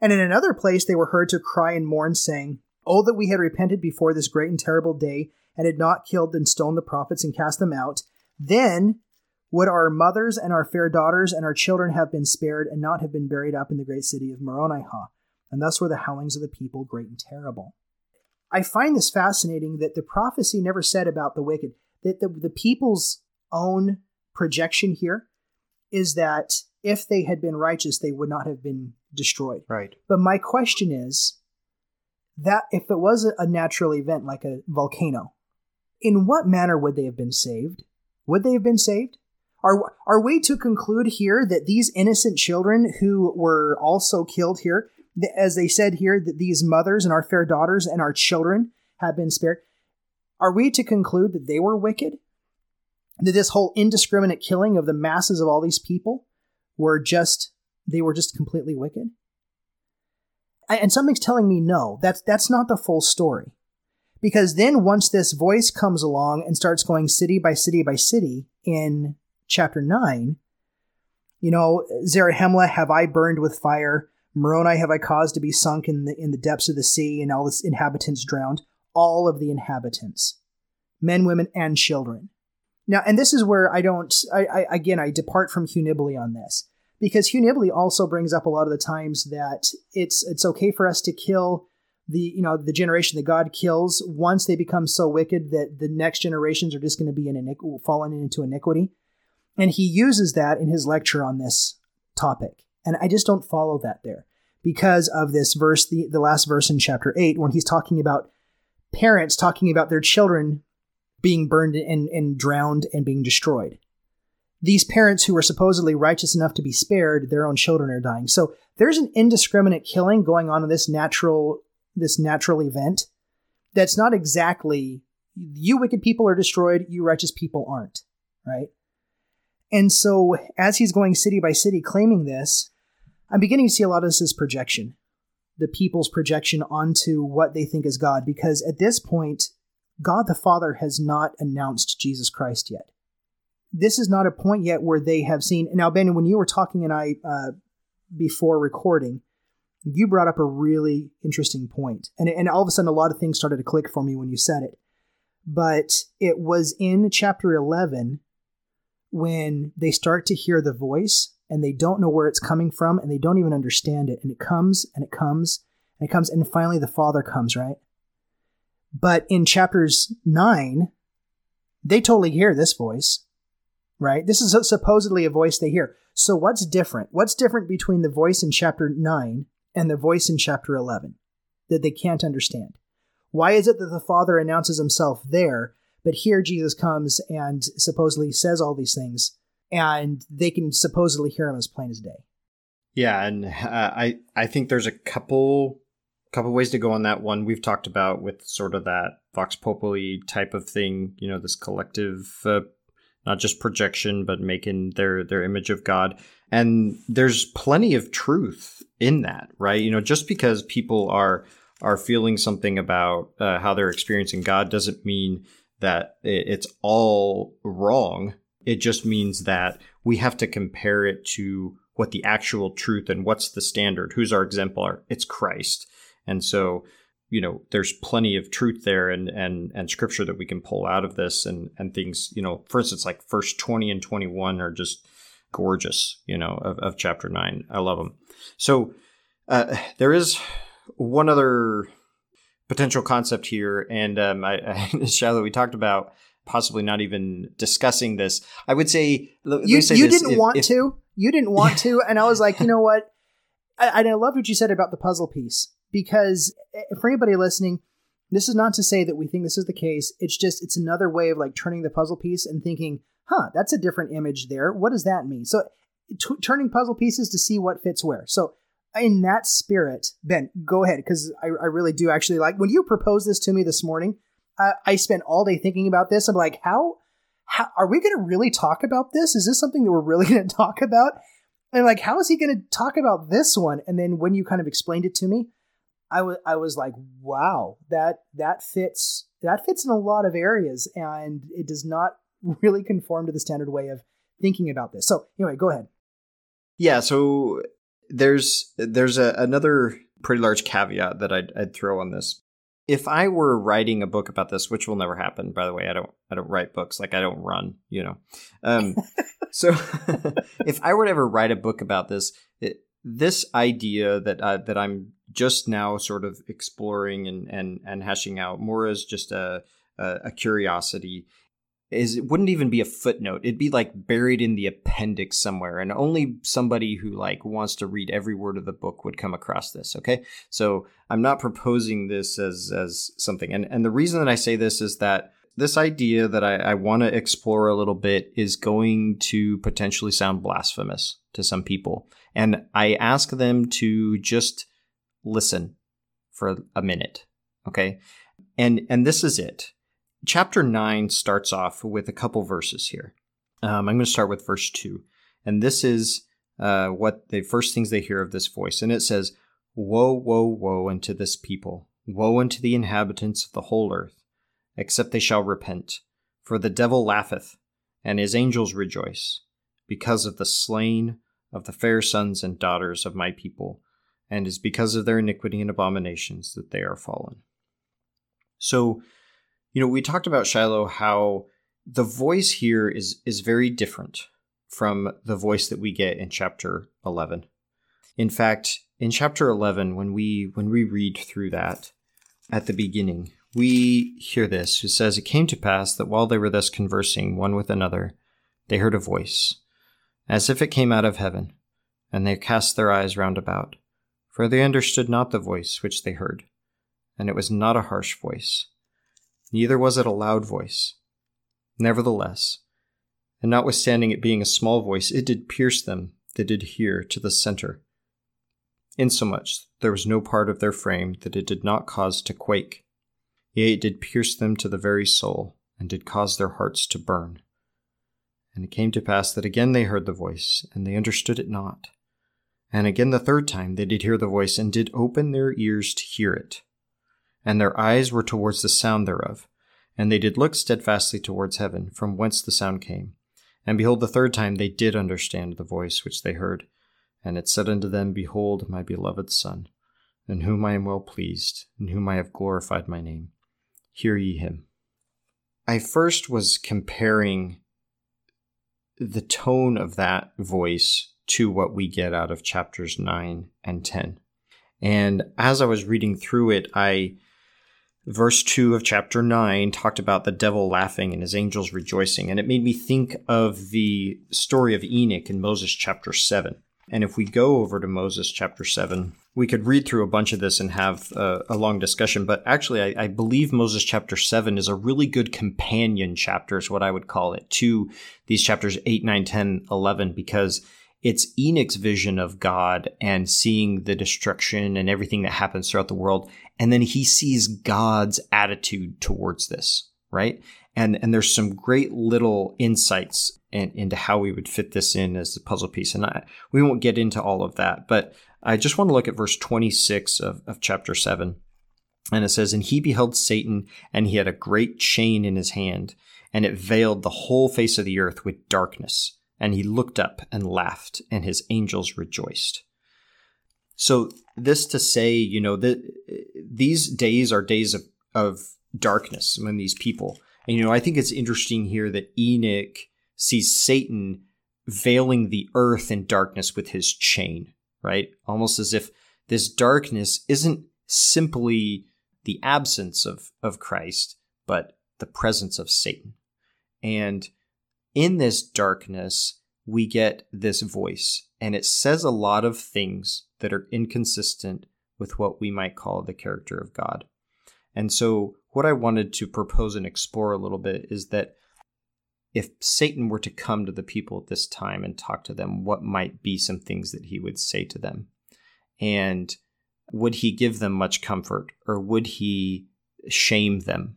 And in another place they were heard to cry and mourn, saying, Oh, that we had repented before this great and terrible day, and had not killed and stoned the prophets and cast them out. Then would our mothers and our fair daughters and our children have been spared, and not have been buried up in the great city of Moronihah. And thus were the howlings of the people great and terrible. I find this fascinating that the prophecy never said about the wicked, that the, the people's own projection here is that if they had been righteous, they would not have been destroyed. Right. But my question is that if it was a natural event like a volcano, in what manner would they have been saved? Would they have been saved? Are, are we to conclude here that these innocent children who were also killed here, as they said here, that these mothers and our fair daughters and our children have been spared, are we to conclude that they were wicked? that this whole indiscriminate killing of the masses of all these people were just they were just completely wicked and something's telling me no that's that's not the full story because then once this voice comes along and starts going city by city by city in chapter 9 you know zarahemla have i burned with fire? Moroni have i caused to be sunk in the in the depths of the sea and all its inhabitants drowned? All of the inhabitants men women and children. Now, and this is where I don't, I, I again, I depart from Hugh Nibley on this because Hugh Nibley also brings up a lot of the times that it's it's okay for us to kill the you know the generation that God kills once they become so wicked that the next generations are just going to be in iniqu- fallen into iniquity, and he uses that in his lecture on this topic, and I just don't follow that there because of this verse, the the last verse in chapter eight, when he's talking about parents talking about their children being burned and, and drowned and being destroyed. These parents who were supposedly righteous enough to be spared, their own children are dying. So there's an indiscriminate killing going on in this natural this natural event that's not exactly you wicked people are destroyed, you righteous people aren't, right? And so as he's going city by city claiming this, I'm beginning to see a lot of this as projection. The people's projection onto what they think is God, because at this point, God the Father has not announced Jesus Christ yet. This is not a point yet where they have seen. Now, Ben, when you were talking and I uh, before recording, you brought up a really interesting point, and and all of a sudden a lot of things started to click for me when you said it. But it was in chapter eleven when they start to hear the voice and they don't know where it's coming from and they don't even understand it, and it comes and it comes and it comes, and finally the Father comes, right? But in chapters 9, they totally hear this voice, right? This is supposedly a voice they hear. So what's different? What's different between the voice in chapter 9 and the voice in chapter 11 that they can't understand? Why is it that the Father announces himself there, but here Jesus comes and supposedly says all these things, and they can supposedly hear him as plain as day? Yeah, and uh, I I think there's a couple couple ways to go on that one we've talked about with sort of that vox populi type of thing you know this collective uh, not just projection but making their their image of god and there's plenty of truth in that right? You know just because people are are feeling something about uh, how they're experiencing god doesn't mean that it's all wrong. It just means that we have to compare it to what the actual truth and what's the standard who's our exemplar? It's christ. And so you know there's plenty of truth there and and and scripture that we can pull out of this and and things you know for instance like verse 20 and 21 are just gorgeous you know of, of chapter 9 i love them so uh, there is one other potential concept here and um i, I Shiloh, we talked about possibly not even discussing this. I would say you, say you this, didn't if- want if- to? You didn't want to? And i was like you know what? I, I love what you said about the puzzle piece because eh, for anybody listening this is not to say that we think this is the case. It's just it's another way of like turning the puzzle piece and thinking huh that's a different image there. What does that mean? So t- turning puzzle pieces to see what fits where so in that spirit ben go ahead because I, I really do actually like when you proposed this to me this morning I, I spent all day thinking about this i'm like how how, are we going to really talk about this? Is this something that we're really going to talk about? And like, how is he going to talk about this one? And then when you kind of explained it to me, I was I was like, wow, that that fits that fits in a lot of areas, and it does not really conform to the standard way of thinking about this. So anyway, go ahead. Yeah, so there's there's a, another pretty large caveat that I'd, I'd throw on this. If I were writing a book about this, which will never happen, by the way, I don't I don't write books like I don't run, you know. Um, so if I were to ever write a book about this, it, this idea that uh, that I'm just now sort of exploring and and and hashing out more as just a a, a curiosity is it wouldn't even be a footnote. It'd be like buried in the appendix somewhere, and only somebody who like wants to read every word of the book would come across this. Okay, so I'm not proposing this as as something, and and the reason that I say this is that this idea that I, I want to explore a little bit is going to potentially sound blasphemous to some people, and I ask them to just listen for a minute. Okay, and and this is it chapter 9 starts off with a couple verses here. Um, I'm going to start with verse 2. And this is uh, what the first things they hear of this voice. And it says, Woe, woe, woe unto this people! Woe unto the inhabitants of the whole earth, except they shall repent. For the devil laugheth, and his angels rejoice, because of the slain of the fair sons and daughters of my people, and is because of their iniquity and abominations that they are fallen. So, you know, we talked about Shiloh how the voice here is is very different from the voice that we get in chapter 11. In fact, in chapter 11 when we when we read through that at the beginning, we hear this. It says it came to pass that while they were thus conversing one with another, they heard a voice, as if it came out of heaven, and they cast their eyes round about, for they understood not the voice which they heard, and it was not a harsh voice neither was it a loud voice. Nevertheless, and notwithstanding it being a small voice, it did pierce them that did hear to the center, insomuch there was no part of their frame that it did not cause to quake. Yea, it did pierce them to the very soul, and did cause their hearts to burn. And it came to pass that again they heard the voice, and they understood it not. And again the third time they did hear the voice, and did open their ears to hear it and their eyes were towards the sound thereof. And they did look steadfastly towards heaven, from whence the sound came. And behold, the third time they did understand the voice which they heard. And it said unto them, Behold, my beloved Son, in whom I am well pleased, in whom I have glorified my name. Hear ye him. I first was comparing the tone of that voice to what we get out of chapters 9 and 10. And as I was reading through it, I verse 2 of chapter 9 talked about the devil laughing and his angels rejoicing and it made me think of the story of Enoch in Moses chapter 7 and if we go over to Moses chapter 7 we could read through a bunch of this and have a, a long discussion but actually I, I believe Moses chapter 7 is a really good companion chapter is what I would call it to these chapters 8 9 10 11 because it's Enoch's vision of God and seeing the destruction and everything that happens throughout the world. And then he sees God's attitude towards this, right? And, and there's some great little insights in, into how we would fit this in as a puzzle piece. And I, we won't get into all of that, but I just want to look at verse 26 of, of chapter 7. And it says, And he beheld Satan, and he had a great chain in his hand, and it veiled the whole face of the earth with darkness and he looked up and laughed, and his angels rejoiced. So this to say, you know, that these days are days of, of darkness among these people. And, you know, I think it's interesting here that Enoch sees Satan veiling the earth in darkness with his chain, right? Almost as if this darkness isn't simply the absence of, of Christ, but the presence of Satan. And in this darkness, we get this voice, and it says a lot of things that are inconsistent with what we might call the character of God. And so, what I wanted to propose and explore a little bit is that if Satan were to come to the people at this time and talk to them, what might be some things that he would say to them? And would he give them much comfort or would he shame them?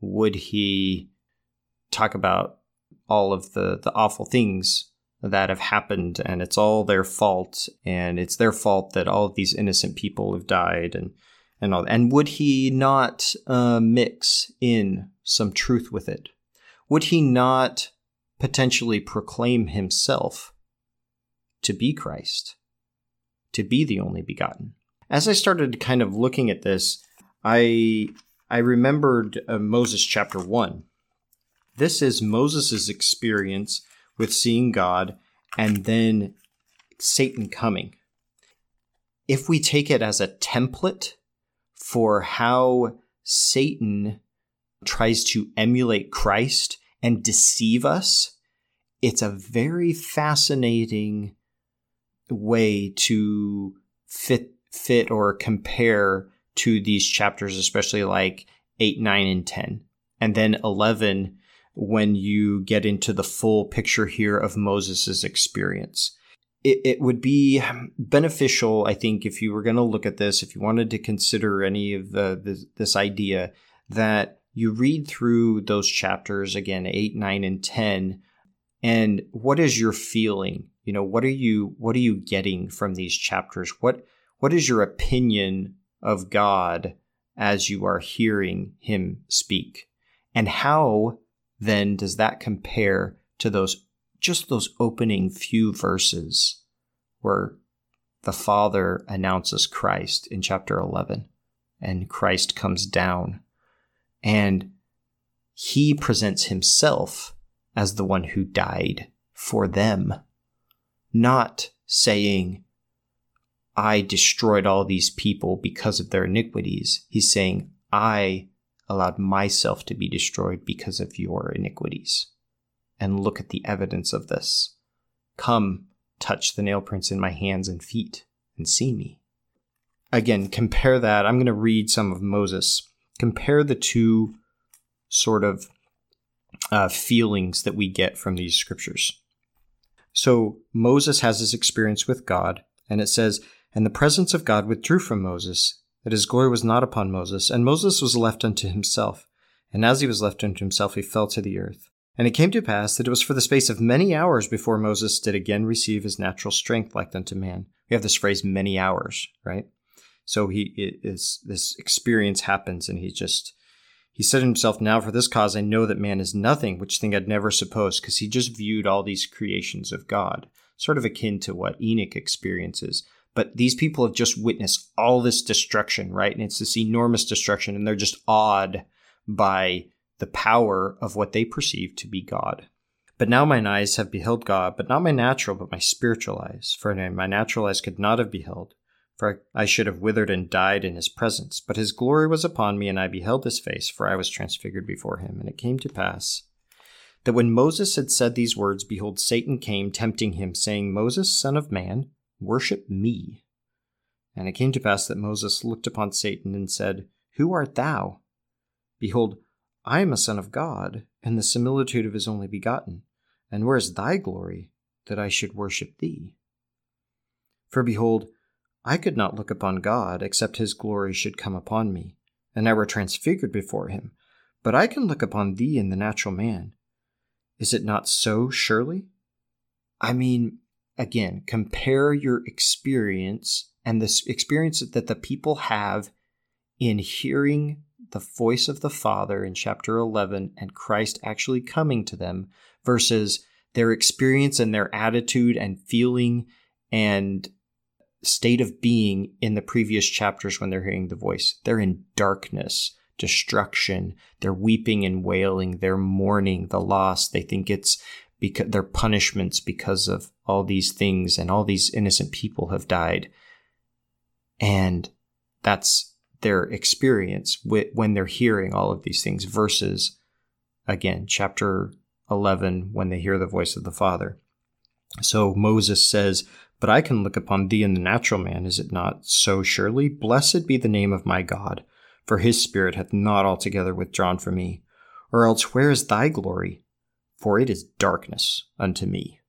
Would he talk about all of the, the awful things that have happened and it's all their fault and it's their fault that all of these innocent people have died and and all and would he not uh, mix in some truth with it? Would he not potentially proclaim himself to be Christ to be the only begotten? As i started kind of looking at this i i remembered uh, moses chapter 1 this is moses' experience with seeing God and then Satan coming. If we take it as a template for how Satan tries to emulate Christ and deceive us, it's a very fascinating way to fit fit or compare to these chapters, especially like 8, 9, and 10. And then 11 when you get into the full picture here of Moses' experience. It, it would be beneficial, I think, if you were going to look at this, if you wanted to consider any of the, this, this idea, that you read through those chapters again, eight, nine, and ten, and what is your feeling? You know, what are you what are you getting from these chapters? What what is your opinion of God as you are hearing him speak? And how then does that compare to those just those opening few verses where the Father announces Christ in chapter 11 and Christ comes down and he presents himself as the one who died for them, not saying, I destroyed all these people because of their iniquities. He's saying, I allowed myself to be destroyed because of your iniquities. And look at the evidence of this. Come, touch the nail prints in my hands and feet, and see me. Again, compare that. I'm going to read some of Moses. Compare the two sort of uh, feelings that we get from these scriptures. So Moses has his experience with God, and it says, And the presence of God withdrew from Moses, that his glory was not upon Moses, and Moses was left unto himself. And as he was left unto himself, he fell to the earth. And it came to pass that it was for the space of many hours before Moses did again receive his natural strength like unto man. We have this phrase, many hours, right? So he is this experience happens, and he just he said to himself, Now for this cause I know that man is nothing, which thing I'd never supposed, because he just viewed all these creations of God, sort of akin to what Enoch experiences. But these people have just witnessed all this destruction, right? And it's this enormous destruction, and they're just awed by the power of what they perceive to be God. But now mine eyes have beheld God, but not my natural, but my spiritual eyes. For my natural eyes could not have beheld, for I should have withered and died in his presence. But his glory was upon me, and I beheld his face, for I was transfigured before him. And it came to pass that when Moses had said these words, behold, Satan came tempting him, saying, Moses, son of man, Worship me. And it came to pass that Moses looked upon Satan and said, Who art thou? Behold, I am a son of God, and the similitude of his only begotten. And where is thy glory, that I should worship thee? For behold, I could not look upon God, except his glory should come upon me, and I were transfigured before him. But I can look upon thee in the natural man. Is it not so, surely? I mean, again, compare your experience and the experience that the people have in hearing the voice of the Father in chapter 11 and Christ actually coming to them versus their experience and their attitude and feeling and state of being in the previous chapters when they're hearing the voice. They're in darkness, destruction. They're weeping and wailing. They're mourning the loss. They think it's because their punishments because of all these things and all these innocent people have died. And that's their experience when they're hearing all of these things versus again chapter 11 when they hear the voice of the father. So moses says but i can look upon thee in the natural man is it not? So surely blessed be the name of my god for his spirit hath not altogether withdrawn from me. Or else where is thy glory for it is darkness unto me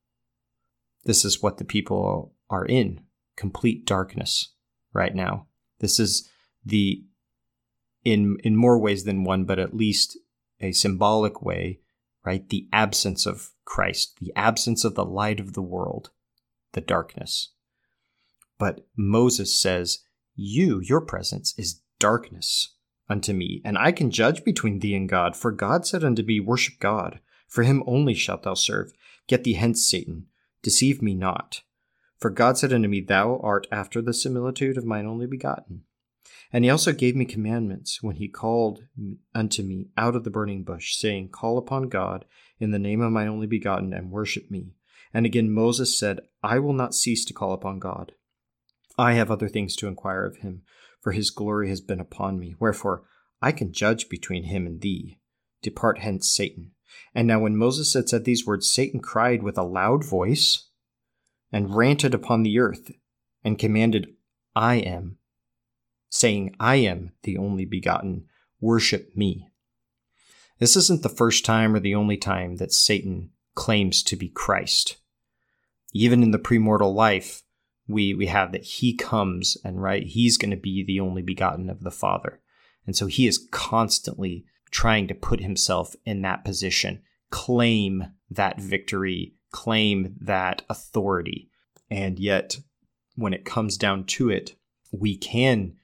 this is what the people are in complete darkness right now this is the in in more ways than one, but at least a symbolic way, right? The absence of Christ, the absence of the light of the world, the darkness. But Moses says, You, your presence, is darkness unto me, and I can judge between thee and God. For God said unto me, Worship God, for him only shalt thou serve. Get thee hence, Satan, deceive me not. For God said unto me, Thou art after the similitude of mine only begotten. And he also gave me commandments when he called unto me out of the burning bush, saying, Call upon God in the name of my only begotten, and worship me. And again Moses said, I will not cease to call upon God. I have other things to inquire of him, for his glory has been upon me. Wherefore I can judge between him and thee. Depart hence, Satan. And now when Moses had said these words, Satan cried with a loud voice, and ranted upon the earth, and commanded, I am saying, I am the only begotten, worship me. This isn't the first time or the only time that Satan claims to be Christ. Even in the premortal life, we, we have that he comes and right, he's going to be the only begotten of the Father. And so he is constantly trying to put himself in that position, claim that victory, claim that authority. And yet, when it comes down to it, we can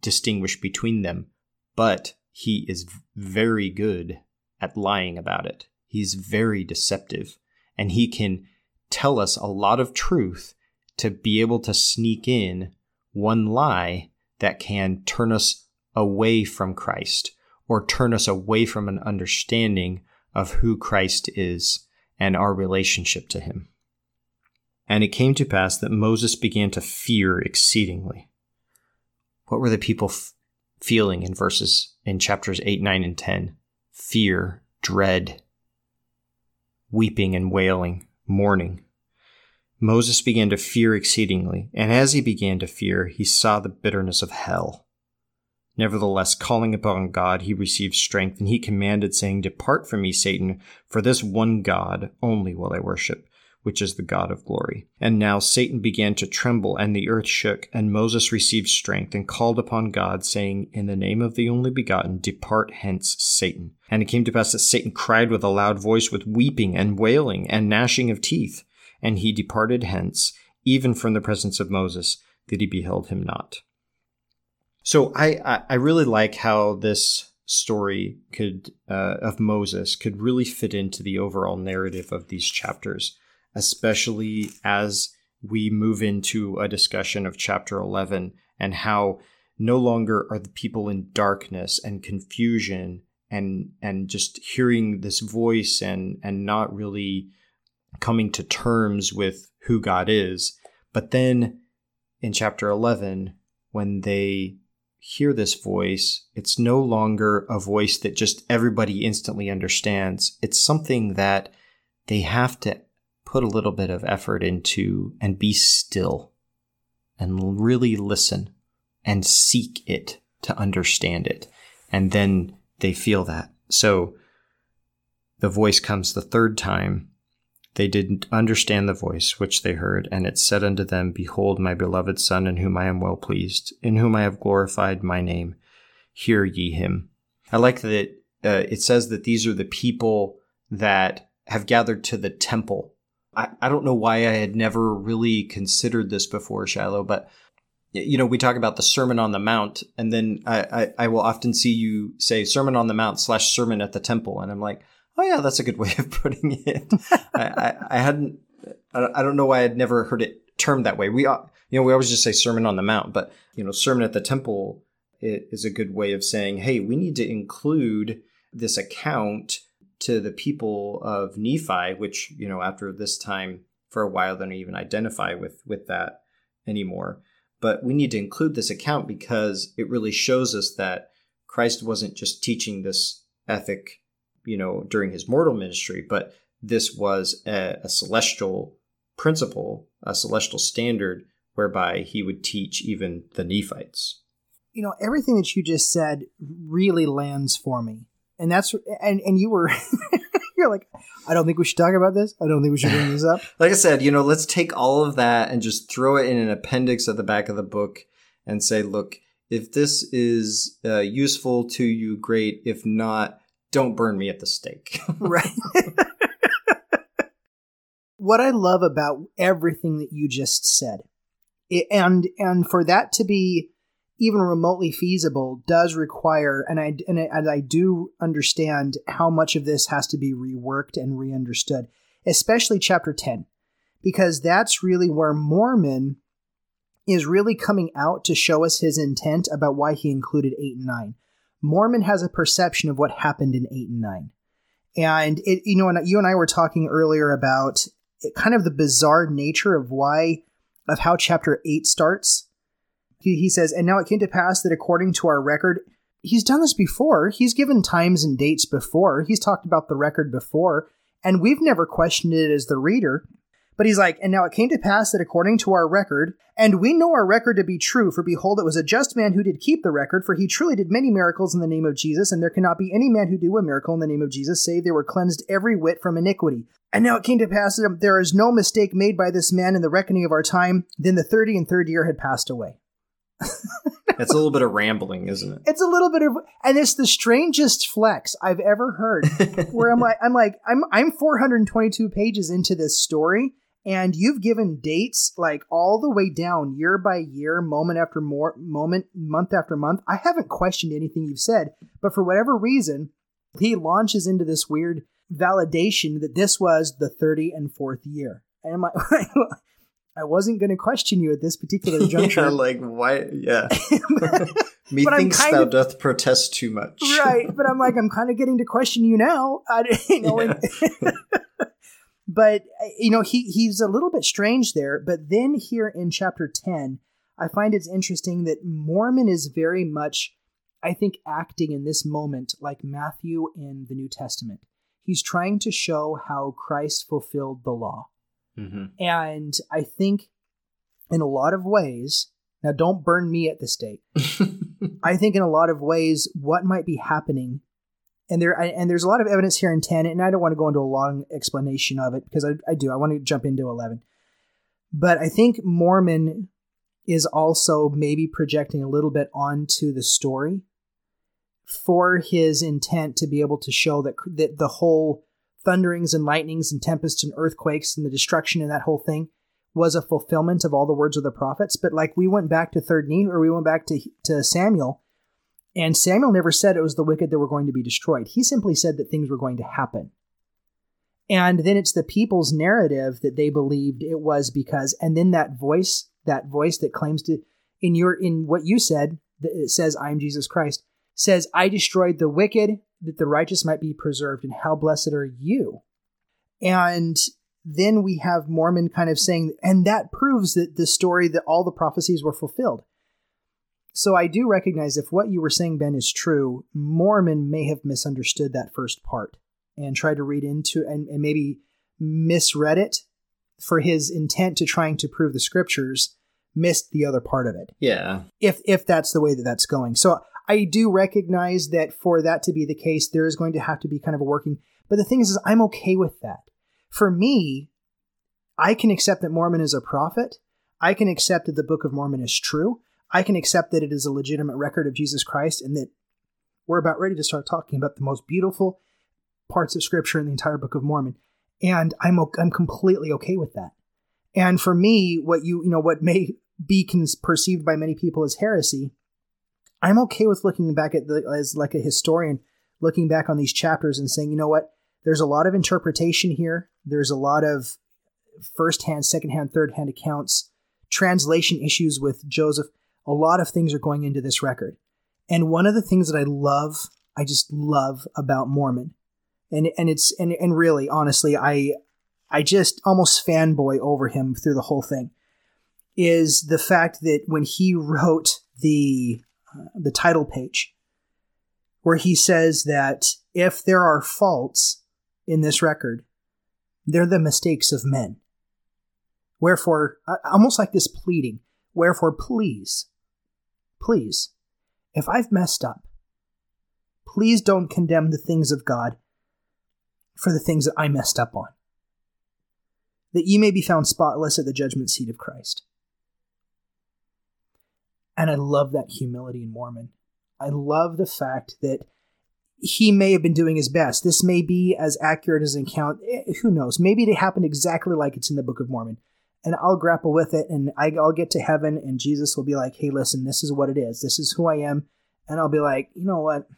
distinguish between them, but he is very good at lying about it. He's very deceptive, and he can tell us a lot of truth to be able to sneak in one lie that can turn us away from Christ or turn us away from an understanding of who Christ is and our relationship to him. And it came to pass that Moses began to fear exceedingly what were the people f- feeling in verses in chapters 8, 9, and 10? Fear, dread, weeping and wailing, mourning. Moses began to fear exceedingly, and as he began to fear, he saw the bitterness of hell. Nevertheless, calling upon God, he received strength, and he commanded, saying, Depart from me, Satan, for this one God only will I worship, which is the God of glory. And now Satan began to tremble, and the earth shook, and Moses received strength, and called upon God, saying, In the name of the only begotten, depart hence, Satan. And it came to pass that Satan cried with a loud voice, with weeping and wailing and gnashing of teeth. And he departed hence, even from the presence of Moses, that he beheld him not. So I, I really like how this story could uh, of Moses could really fit into the overall narrative of these chapters especially as we move into a discussion of chapter 11 and how no longer are the people in darkness and confusion and and just hearing this voice and and not really coming to terms with who God is. But then in chapter 11 when they hear this voice it's no longer a voice that just everybody instantly understands it's something that they have to put a little bit of effort into and be still and really listen and seek it to understand it. And then they feel that. So the voice comes the third time. They didn't understand the voice which they heard, and it said unto them, Behold, my beloved Son, in whom I am well pleased, in whom I have glorified my name. Hear ye him. I like that uh, it says that these are the people that have gathered to the temple I, I don't know why I had never really considered this before, Shiloh, but you know, we talk about the Sermon on the Mount, and then I, I, I will often see you say Sermon on the Mount slash Sermon at the Temple, and I'm like, oh yeah, that's a good way of putting it. I, I, I, hadn't, I don't know why I'd never heard it termed that way. We, uh, you know, we always just say Sermon on the Mount, but you know, Sermon at the Temple is a good way of saying, hey, we need to include this account to the people of Nephi, which you know, after this time for a while, they don't even identify with with that anymore. But we need to include this account because it really shows us that Christ wasn't just teaching this ethic, you know, during his mortal ministry, but this was a, a celestial principle, a celestial standard whereby he would teach even the Nephites. You know, everything that you just said really lands for me. And that's and and you were you're like, I don't think we should talk about this. I don't think we should bring this up. like I said, you know, let's take all of that and just throw it in an appendix at the back of the book and say, look, if this is uh, useful to you, great. If not, don't burn me at the stake. right. what I love about everything that you just said, it, and and for that to be even remotely feasible does require, and I and I, and I do understand how much of this has to be reworked and reunderstood, especially chapter ten, because that's really where Mormon is really coming out to show us his intent about why he included 8 and 9. Mormon has a perception of what happened in 8 and 9. And it, you know, and you and I were talking earlier about kind of the bizarre nature of why, of how chapter 8 starts. He, he says, And now it came to pass that according to our record, he's done this before. He's given times and dates before. He's talked about the record before. And we've never questioned it as the reader. But he's like, and now it came to pass that according to our record, and we know our record to be true, for behold, it was a just man who did keep the record, for he truly did many miracles in the name of Jesus, and there cannot be any man who do a miracle in the name of Jesus, save they were cleansed every whit from iniquity. And now it came to pass that there is no mistake made by this man in the reckoning of our time. Then the thirty and third year had passed away. it's a little bit of rambling, isn't it? It's a little bit of, and it's the strangest flex I've ever heard. where I'm like, I'm like, I'm I'm 422 pages into this story, and you've given dates like all the way down year by year moment after more moment month after month i haven't questioned anything you've said but for whatever reason he launches into this weird validation that this was the 30 and fourth year and i I wasn't going to question you at this particular juncture. yeah, like why? Yeah, methinks thou of, doth protest too much. right, but I'm like, I'm kind of getting to question you now. I, you know, yeah. But uh, you know, he he's a little bit strange there. But then here in chapter ten, I find it's interesting that Mormon is very much, I think, acting in this moment like Matthew in the New Testament. He's trying to show how Christ fulfilled the law. Mm-hmm. And I think in a lot of ways, now don't burn me at the stake. I think in a lot of ways, what might be happening and there and there's a lot of evidence here in 10 and i don't want to go into a long explanation of it because i, I do i want to jump into 11 but i think mormon is also maybe projecting a little bit onto the story for his intent to be able to show that that the whole thunderings and lightnings and tempests and earthquakes and the destruction and that whole thing was a fulfillment of all the words of the prophets. But like we went back to third Nephi or we went back to to samuel and Samuel never said it was the wicked that were going to be destroyed. He simply said that things were going to happen. And then it's the people's narrative that they believed it was because, and then that voice, that voice that claims to, in your, in what you said, that it says, I am Jesus Christ, says, I destroyed the wicked that the righteous might be preserved. And how blessed are you? And then we have Mormon kind of saying, and that proves that the story that all the prophecies were fulfilled. So I do recognize if what you were saying, Ben, is true, Mormon may have misunderstood that first part and tried to read into and, and maybe misread it for his intent to trying to prove the scriptures, missed the other part of it. Yeah. If if that's the way that that's going. So I do recognize that for that to be the case, there is going to have to be kind of a working. But the thing is, is I'm okay with that. For me, I can accept that Mormon is a prophet. I can accept that the Book of Mormon is true. I can accept that it is a legitimate record of Jesus Christ and that we're about ready to start talking about the most beautiful parts of scripture in the entire book of Mormon. And I'm I'm completely okay with that. And for me, what you you know what may be perceived by many people as heresy, I'm okay with looking back at the as like a historian looking back on these chapters and saying, you know what, there's a lot of interpretation here. There's a lot of first-hand, second-hand, third-hand accounts, translation issues with Joseph. A lot of things are going into this record. And one of the things that I love, I just love about Mormon, and and it's and and really, honestly, I I just almost fanboy over him through the whole thing, is the fact that when he wrote the uh, the title page, where he says that if there are faults in this record, they're the mistakes of men. Wherefore, almost like this pleading, wherefore, please, please, if I've messed up, please don't condemn the things of God for the things that I messed up on, that ye may be found spotless at the judgment seat of Christ. And I love that humility in Mormon. I love the fact that he may have been doing his best. This may be as accurate as an account. Eh, who knows? Maybe it happened exactly like it's in the Book of Mormon and I'll grapple with it and I'll get to heaven and Jesus will be like, hey, listen, this is what it is. This is who I am. And I'll be like, you know what?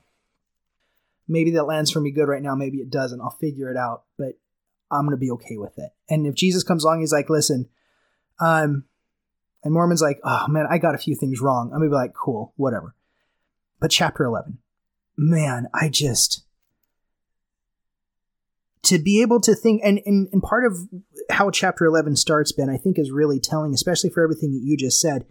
Maybe that lands for me good right now. Maybe it doesn't. I'll figure it out, but I'm going to be okay with it. And if Jesus comes along, he's like, listen, um, and Mormon's like, oh man, I got a few things wrong. I'm going to be like, cool, whatever. But chapter 11, man, I just, to be able to think and, and and part of how chapter 11 starts ben i think is really telling especially for everything that you just said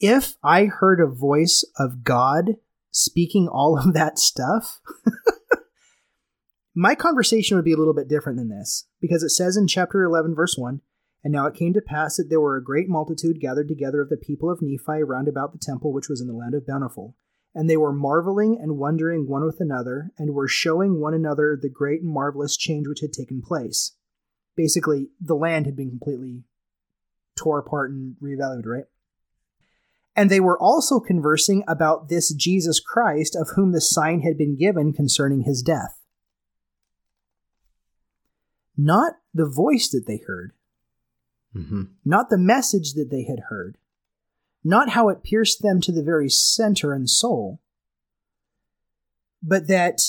if i heard a voice of god speaking all of that stuff my conversation would be a little bit different than this because it says in chapter 11 verse 1 and now it came to pass that there were a great multitude gathered together of the people of nephi round about the temple which was in the land of bountiful and they were marveling and wondering one with another, and were showing one another the great and marvelous change which had taken place. Basically, the land had been completely tore apart and reevaluated, right? And they were also conversing about this Jesus Christ, of whom the sign had been given concerning his death. Not the voice that they heard, mm-hmm. not the message that they had heard, not how it pierced them to the very center and soul, but that,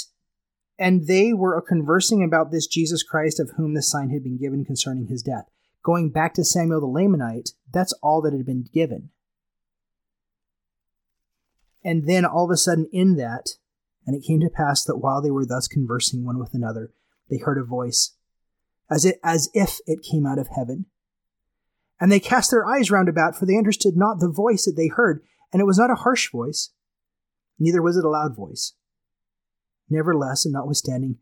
and they were conversing about this Jesus Christ of whom the sign had been given concerning his death. Going back to Samuel the Lamanite, that's all that had been given. And then all of a sudden, in that, and it came to pass that while they were thus conversing one with another, they heard a voice, as, it, as if it came out of heaven and they cast their eyes round about, for they understood not the voice that they heard, and it was not a harsh voice, neither was it a loud voice. Nevertheless, and notwithstanding,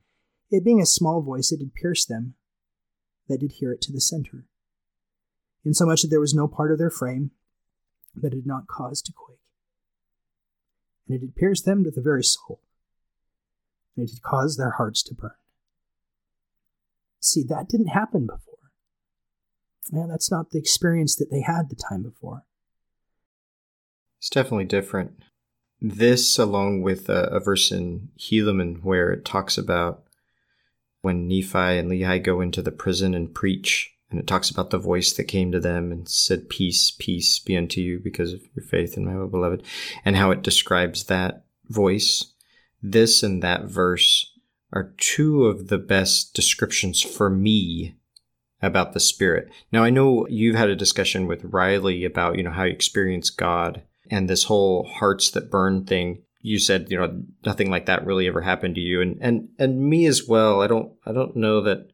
it being a small voice, it did pierce them that did hear it to the center, insomuch that there was no part of their frame that did not cause to quake. And it did pierce them to the very soul, and it did cause their hearts to burn. See, that didn't happen before yeah, that's not the experience that they had the time before. It's definitely different. This, along with a, a verse in Helaman where it talks about when Nephi and Lehi go into the prison and preach, and it talks about the voice that came to them and said, Peace, peace be unto you because of your faith in my beloved, and how it describes that voice. This and that verse are two of the best descriptions for me about the spirit. Now, I know you've had a discussion with Riley about, you know, how you experience God and this whole hearts that burn thing. You said, you know, nothing like that really ever happened to you. And, and, and me as well. I don't, I don't know that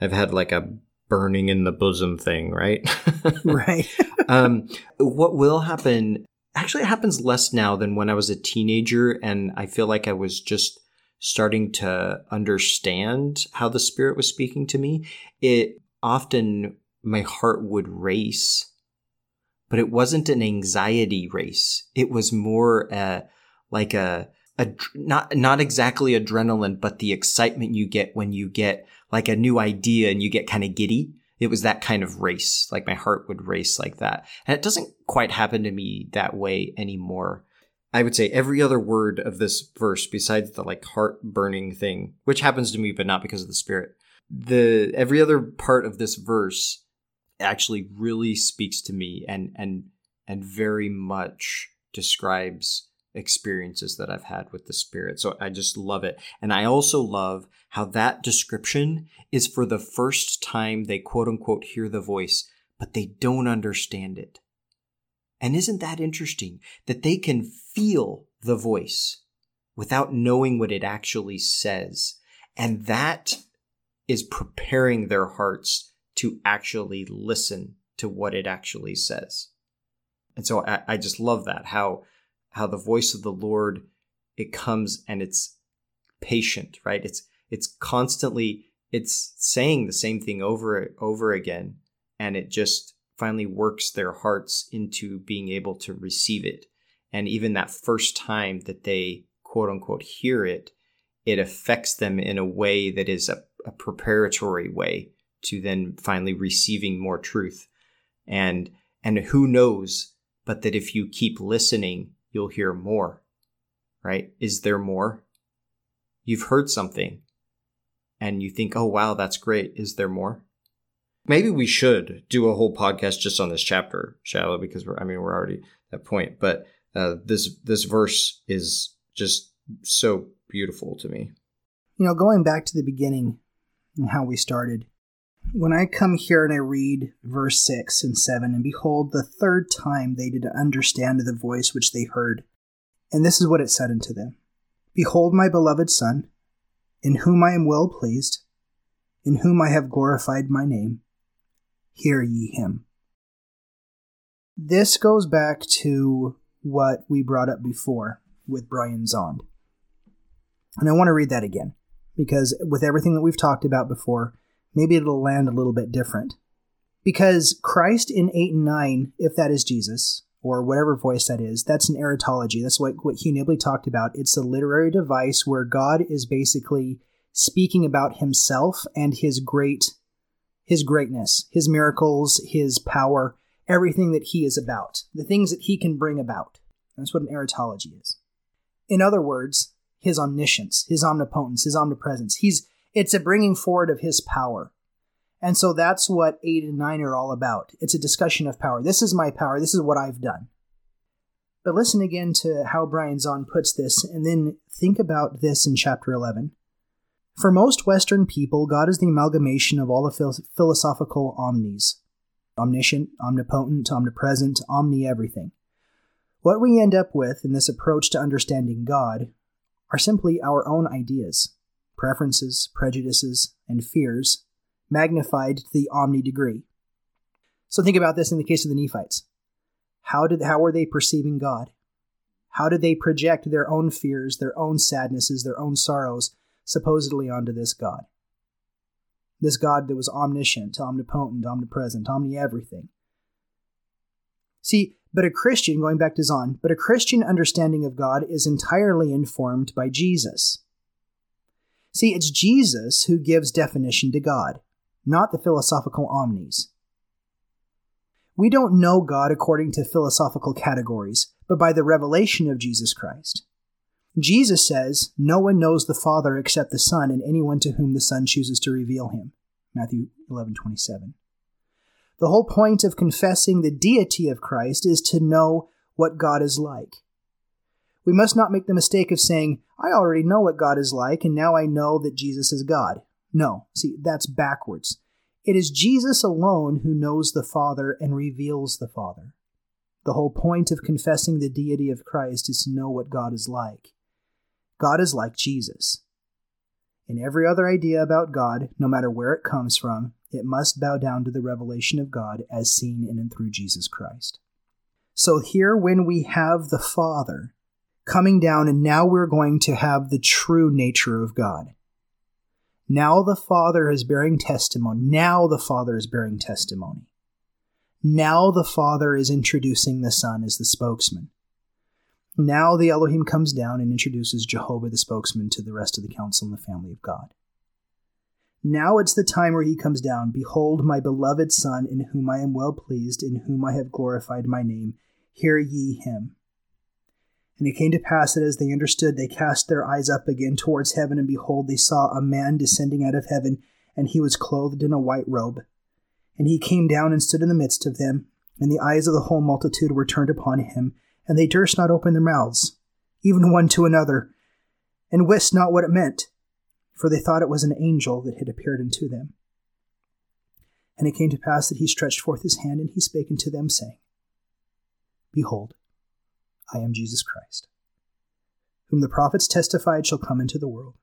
I've had like a burning in the bosom thing, right? right. um, what will happen actually it happens less now than when I was a teenager. And I feel like I was just starting to understand how the spirit was speaking to me. It often my heart would race, but it wasn't an anxiety race. It was more like a, a, not, not exactly adrenaline, but the excitement you get when you get like a new idea and you get kind of giddy. It was that kind of race. Like my heart would race like that. And it doesn't quite happen to me that way anymore. I would say every other word of this verse, besides the like heart burning thing, which happens to me, but not because of the spirit, the every other part of this verse actually really speaks to me and and and very much describes experiences that I've had with the Spirit. So I just love it. And I also love how that description is for the first time they quote unquote hear the voice, but they don't understand it. And isn't that interesting that they can feel the voice without knowing what it actually says? And that is preparing their hearts to actually listen to what it actually says. And so I, I just love that how how the voice of the Lord it comes and it's patient, right? It's it's constantly it's saying the same thing over over again and it just finally works their hearts into being able to receive it. And even that first time that they quote unquote hear it, it affects them in a way that is a, a preparatory way to then finally receiving more truth. And and who knows but that if you keep listening, you'll hear more. Right? Is there more? You've heard something and you think, oh, wow, that's great. Is there more? Maybe we should do a whole podcast just on this chapter, Shallow, because we're, I mean, we're already at that point. But uh, this this verse is just so beautiful to me. You know, going back to the beginning and how we started, when I come here and I read verse 6 and 7, and behold, the third time they did understand the voice which they heard. And this is what it said unto them Behold, my beloved Son, in whom I am well pleased, in whom I have glorified my name. Hear ye him. This goes back to what we brought up before with Brian Zahnd. And I want to read that again, because with everything that we've talked about before, maybe it'll land a little bit different. Because Christ in 8 and 9, if that is Jesus, or whatever voice that is, that's an aretalogy. That's what, what Hugh Nibley talked about. It's a literary device where God is basically speaking about himself and his great his greatness, his miracles, his power, everything that he is about, the things that he can bring about. That's what an aretalogy is. In other words, his omniscience, his omnipotence, his omnipresence. He's it's a bringing forward of his power. And so that's what 8 and 9 are all about. It's a discussion of power. This is my power. This is what I've done. But listen again to how Brian Zahnd puts this, and then think about this in chapter 11. For most Western people, God is the amalgamation of all the philosophical omnis omniscient, omnipotent, omnipresent, omni everything. What we end up with in this approach to understanding God are simply our own ideas preferences, prejudices, and fears magnified to the omni degree. So think about this in the case of the Nephites. How did how were they perceiving God? How did they project their own fears, their own sadnesses, their own sorrows supposedly onto this God? This God that was omniscient, omnipotent, omnipresent, omni everything. See, but a Christian, going back to Zahnd, but a Christian understanding of God is entirely informed by Jesus. See, it's Jesus who gives definition to God, not the philosophical omnis. We don't know God according to philosophical categories, but by the revelation of Jesus Christ. Jesus says, No one knows the Father except the Son, and anyone to whom the Son chooses to reveal him. Matthew 11 27. The whole point of confessing the deity of Christ is to know what God is like. We must not make the mistake of saying, I already know what God is like, and now I know that Jesus is God. No, see, that's backwards. It is Jesus alone who knows the Father and reveals the Father. The whole point of confessing the deity of Christ is to know what God is like. God is like Jesus. In every other idea about God, no matter where it comes from, it must bow down to the revelation of God as seen in and through Jesus Christ. So here, when we have the Father, coming down, and now we're going to have the true nature of God. Now the Father is bearing testimony. Now the Father is bearing testimony. Now the Father is introducing the Son as the spokesman. Now the Elohim comes down and introduces Jehovah the spokesman to the rest of the council and the family of God. Now it's the time where he comes down. Behold, my beloved Son, in whom I am well pleased, in whom I have glorified my name. Hear ye him. And it came to pass that as they understood, they cast their eyes up again towards heaven, and behold, they saw a man descending out of heaven, and he was clothed in a white robe. And he came down and stood in the midst of them, and the eyes of the whole multitude were turned upon him, and they durst not open their mouths. even one to another, and wist not what it meant, for they thought it was an angel that had appeared unto them. And it came to pass that he stretched forth his hand, and he spake unto them, saying, Behold, I am Jesus Christ, whom the prophets testified shall come into the world.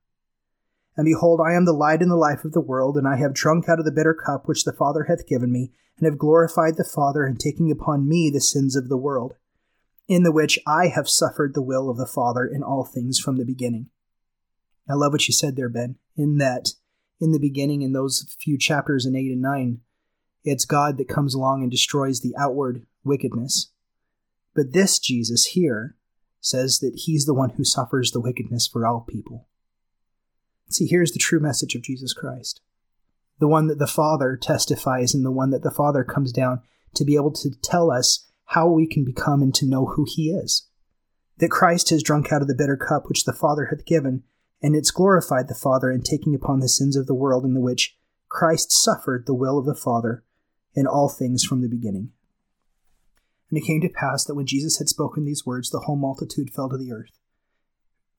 And behold, I am the light and the life of the world, and I have drunk out of the bitter cup which the Father hath given me, and have glorified the Father in taking upon me the sins of the world, in the which I have suffered the will of the Father in all things from the beginning. I love what you said there, Ben, in that in the beginning, in those few chapters in 8 and 9, it's God that comes along and destroys the outward wickedness. But this Jesus here says that he's the one who suffers the wickedness for all people. See, here's the true message of Jesus Christ the one that the Father testifies, and the one that the Father comes down to be able to tell us how we can become and to know who He is. That Christ has drunk out of the bitter cup which the Father hath given, and it's glorified the Father in taking upon the sins of the world, in the which Christ suffered the will of the Father in all things from the beginning. And it came to pass that when Jesus had spoken these words, the whole multitude fell to the earth.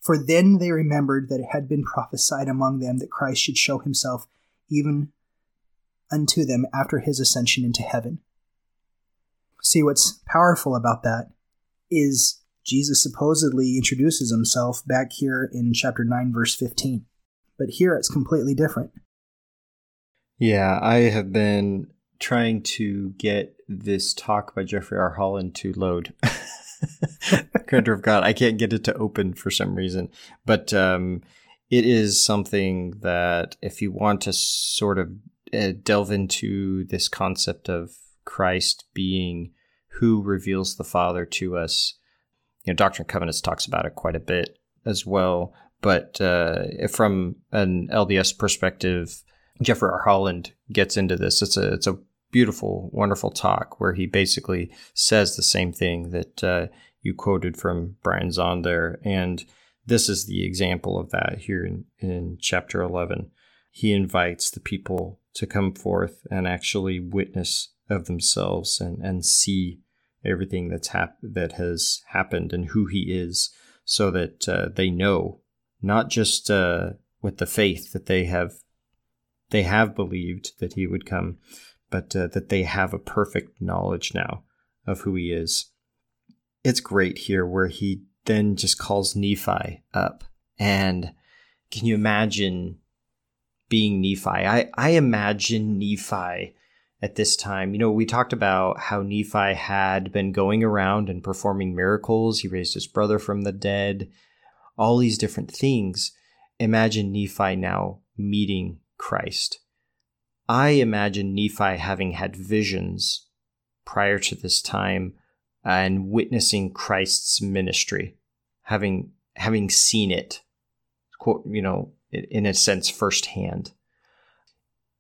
For then they remembered that it had been prophesied among them that Christ should show himself even unto them after his ascension into heaven. See, what's powerful about that is Jesus supposedly introduces himself back here in chapter 9, verse 15. But here it's completely different. Yeah, I have been trying to get this talk by Jeffrey R. Holland to load. Grandeur of God. I can't get it to open for some reason. But um, it is something that if you want to sort of uh, delve into this concept of Christ being who reveals the Father to us, you know, Doctrine and Covenants talks about it quite a bit as well. But uh, from an LDS perspective, Jeffrey R. Holland gets into this. It's a it's a beautiful, wonderful talk where he basically says the same thing that uh, you quoted from Brian Zahnd there. And this is the example of that here in, in chapter 11. He invites the people to come forth and actually witness of themselves and, and see everything that's hap- that has happened and who he is so that uh, they know not just uh, with the faith that they have they have believed that he would come but uh, that they have a perfect knowledge now of who he is. It's great here where he then just calls Nephi up. And can you imagine being Nephi? I, I imagine Nephi at this time. You know, we talked about how Nephi had been going around and performing miracles. He raised his brother from the dead, all these different things. Imagine Nephi now meeting Christ I imagine Nephi having had visions prior to this time and witnessing Christ's ministry, having having seen it, quote, you know, in a sense firsthand,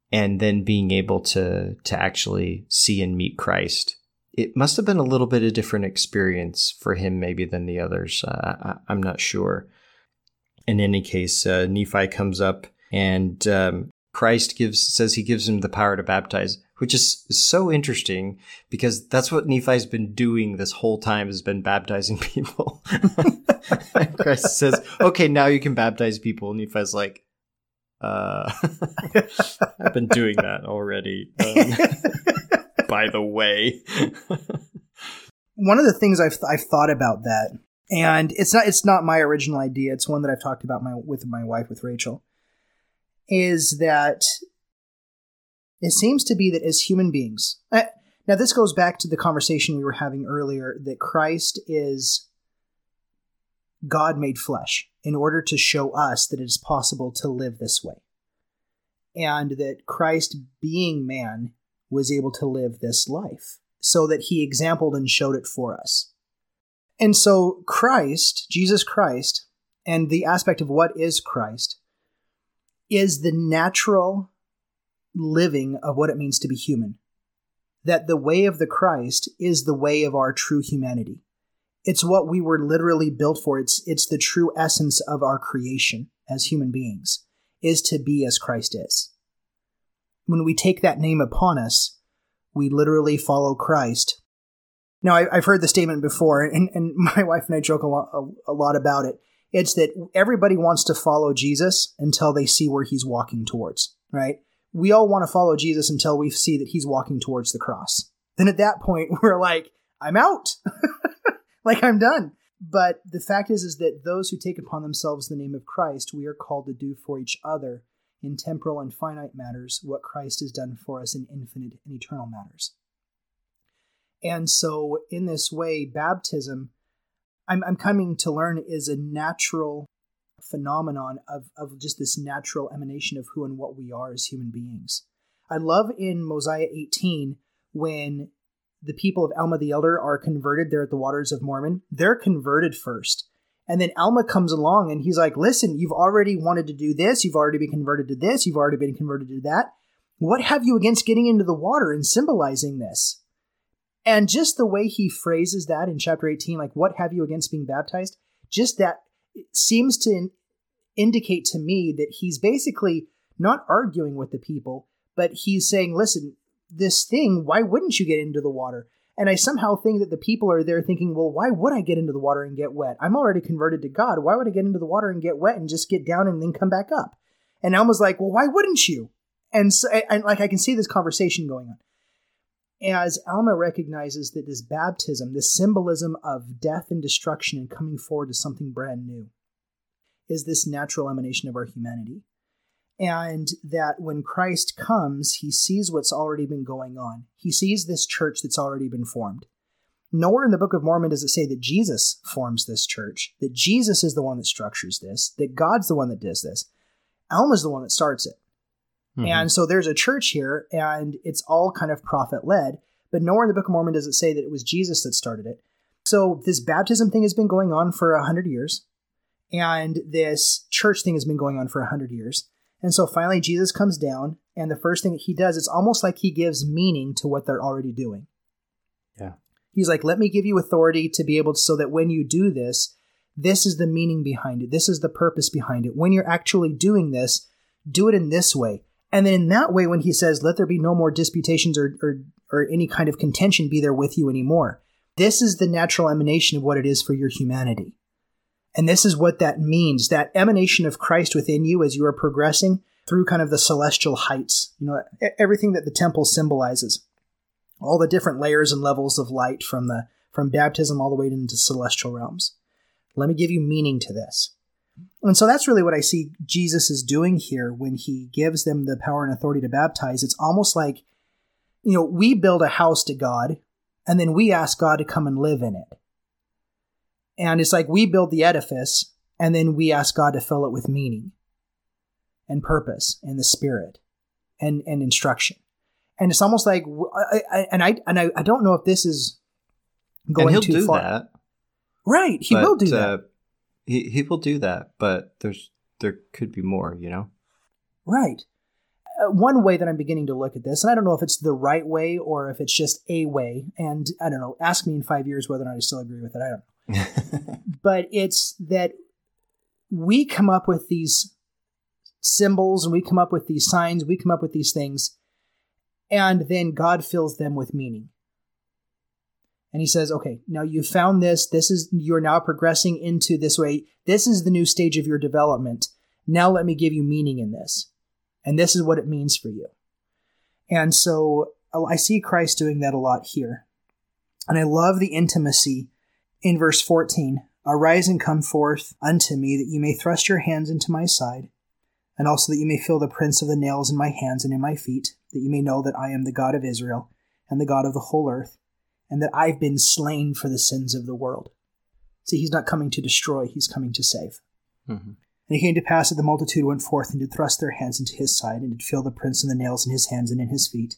and then being able to to actually see and meet Christ. It must have been a little bit of different experience for him, maybe than the others. Uh, I, am not sure. In any case, uh, Nephi comes up and um, Christ gives says he gives him the power to baptize, which is so interesting because that's what Nephi's been doing this whole time has been baptizing people. Christ says, "Okay, now you can baptize people." And Nephi's like, uh, I've been doing that already. Um, by the way, one of the things I've I've thought about that, and it's not it's not my original idea. It's one that I've talked about my with my wife with Rachel is that it seems to be that as human beings, now this goes back to the conversation we were having earlier that Christ is God made flesh in order to show us that it is possible to live this way. And that Christ, being man, was able to live this life so that he exampled and showed it for us. And so, Christ, Jesus Christ, and the aspect of what is Christ is the natural living of what it means to be human. That the way of the Christ is the way of our true humanity. It's what we were literally built for. It's it's the true essence of our creation as human beings is to be as Christ is. When we take that name upon us, we literally follow Christ Now, I, have heard the statement before, and, and my wife and I joke a lot, a, a lot about it. It's that everybody wants to follow Jesus until they see where he's walking towards, right? We all want to follow Jesus until we see that he's walking towards the cross. Then at that point, we're like, I'm out. like I'm done. But the fact is, is that those who take upon themselves the name of Christ, we are called to do for each other in temporal and finite matters what Christ has done for us in infinite and eternal matters. And so, in this way, baptism, I'm, I'm coming to learn, is a natural phenomenon of, of just this natural emanation of who and what we are as human beings. I love in Mosiah 18 when the people of Alma the Elder are converted there at the Waters of Mormon. They're converted first. And then Alma comes along and he's like, listen, you've already wanted to do this. You've already been converted to this. You've already been converted to that. What have you against getting into the water and symbolizing this? And just the way he phrases that in chapter 18, like, what have you against being baptized? Just that seems to indicate to me that he's basically not arguing with the people, but he's saying, listen, this thing, why wouldn't you get into the water? And I somehow think that the people are there thinking, well, why would I get into the water and get wet? I'm already converted to God. Why would I get into the water and get wet and just get down and then come back up? And Alma's like, well, why wouldn't you? And, so, and like I can see this conversation going on. As Alma recognizes that this baptism, this symbolism of death and destruction and coming forward to something brand new, is this natural emanation of our humanity and that when Christ comes, he sees what's already been going on. He sees this church that's already been formed. Nowhere in the Book of Mormon does it say that Jesus forms this church, that Jesus is the one that structures this, that God's the one that does this. Alma's the one that starts it. Mm-hmm. And so there's a church here, and it's all kind of prophet led, but nowhere in the Book of Mormon does it say that it was Jesus that started it. So this baptism thing has been going on for a hundred years, and this church thing has been going on for a hundred years. And so finally, Jesus comes down, and the first thing that he does, it's almost like he gives meaning to what they're already doing. Yeah. He's like, let me give you authority to be able to, so that when you do this, this is the meaning behind it. This is the purpose behind it. When you're actually doing this, do it in this way. And then in that way, when he says, let there be no more disputations or, or, or any kind of contention be there with you anymore, this is the natural emanation of what it is for your humanity. And this is what that means that emanation of Christ within you as you are progressing through kind of the celestial heights, you know, everything that the temple symbolizes, all the different layers and levels of light from the from baptism all the way into celestial realms. Let me give you meaning to this. And so that's really what I see Jesus is doing here when he gives them the power and authority to baptize. It's almost like, you know, we build a house to God and then we ask God to come and live in it. And it's like we build the edifice and then we ask God to fill it with meaning and purpose and the spirit and, and instruction. And it's almost like, I, I, and I and I, I don't know if this is going and he'll too do far. That, right, he but, will do that. Uh, he he will do that, but there's there could be more, you know. Right. Uh, one way that I'm beginning to look at this, and I don't know if it's the right way or if it's just a way, and I don't know. Ask me in five years whether or not I still agree with it. I don't. Know. but it's that we come up with these symbols and we come up with these signs, we come up with these things, and then God fills them with meaning. And he says, okay, now you found this. This is, you're now progressing into this way. This is the new stage of your development. Now let me give you meaning in this. And this is what it means for you. And so uh, I see Christ doing that a lot here. And I love the intimacy in verse 14, Arise and come forth unto me, that you may thrust your hands into my side, and also that you may feel the prints of the nails in my hands and in my feet, that you may know that I am the God of Israel, and the God of the whole earth, and that I've been slain for the sins of the world. See, he's not coming to destroy, he's coming to save. Mm-hmm. And it came to pass that the multitude went forth and did thrust their hands into his side, and did feel the prints and the nails in his hands and in his feet,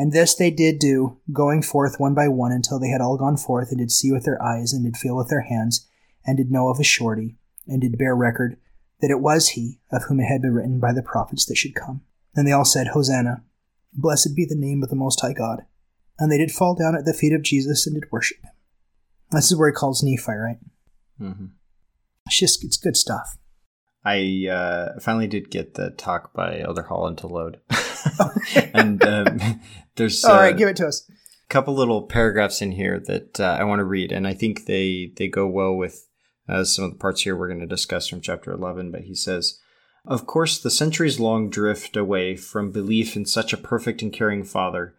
and this they did do, going forth one by one until they had all gone forth, and did see with their eyes, and did feel with their hands, and did know of a surety, and did bear record that it was he of whom it had been written by the prophets that should come. And they all said, Hosanna, blessed be the name of the Most High God. And they did fall down at the feet of Jesus and did worship him. This is where he calls Nephi, right? Mm-hmm. It's just, it's good stuff. I uh, finally did get the talk by Elder Holland to load. and um, there's all right, uh, give it to us. A couple little paragraphs in here that uh, I want to read, and I think they they go well with uh, some of the parts here we're going to discuss from chapter 11. But he says, Of course, the centuries long drift away from belief in such a perfect and caring Father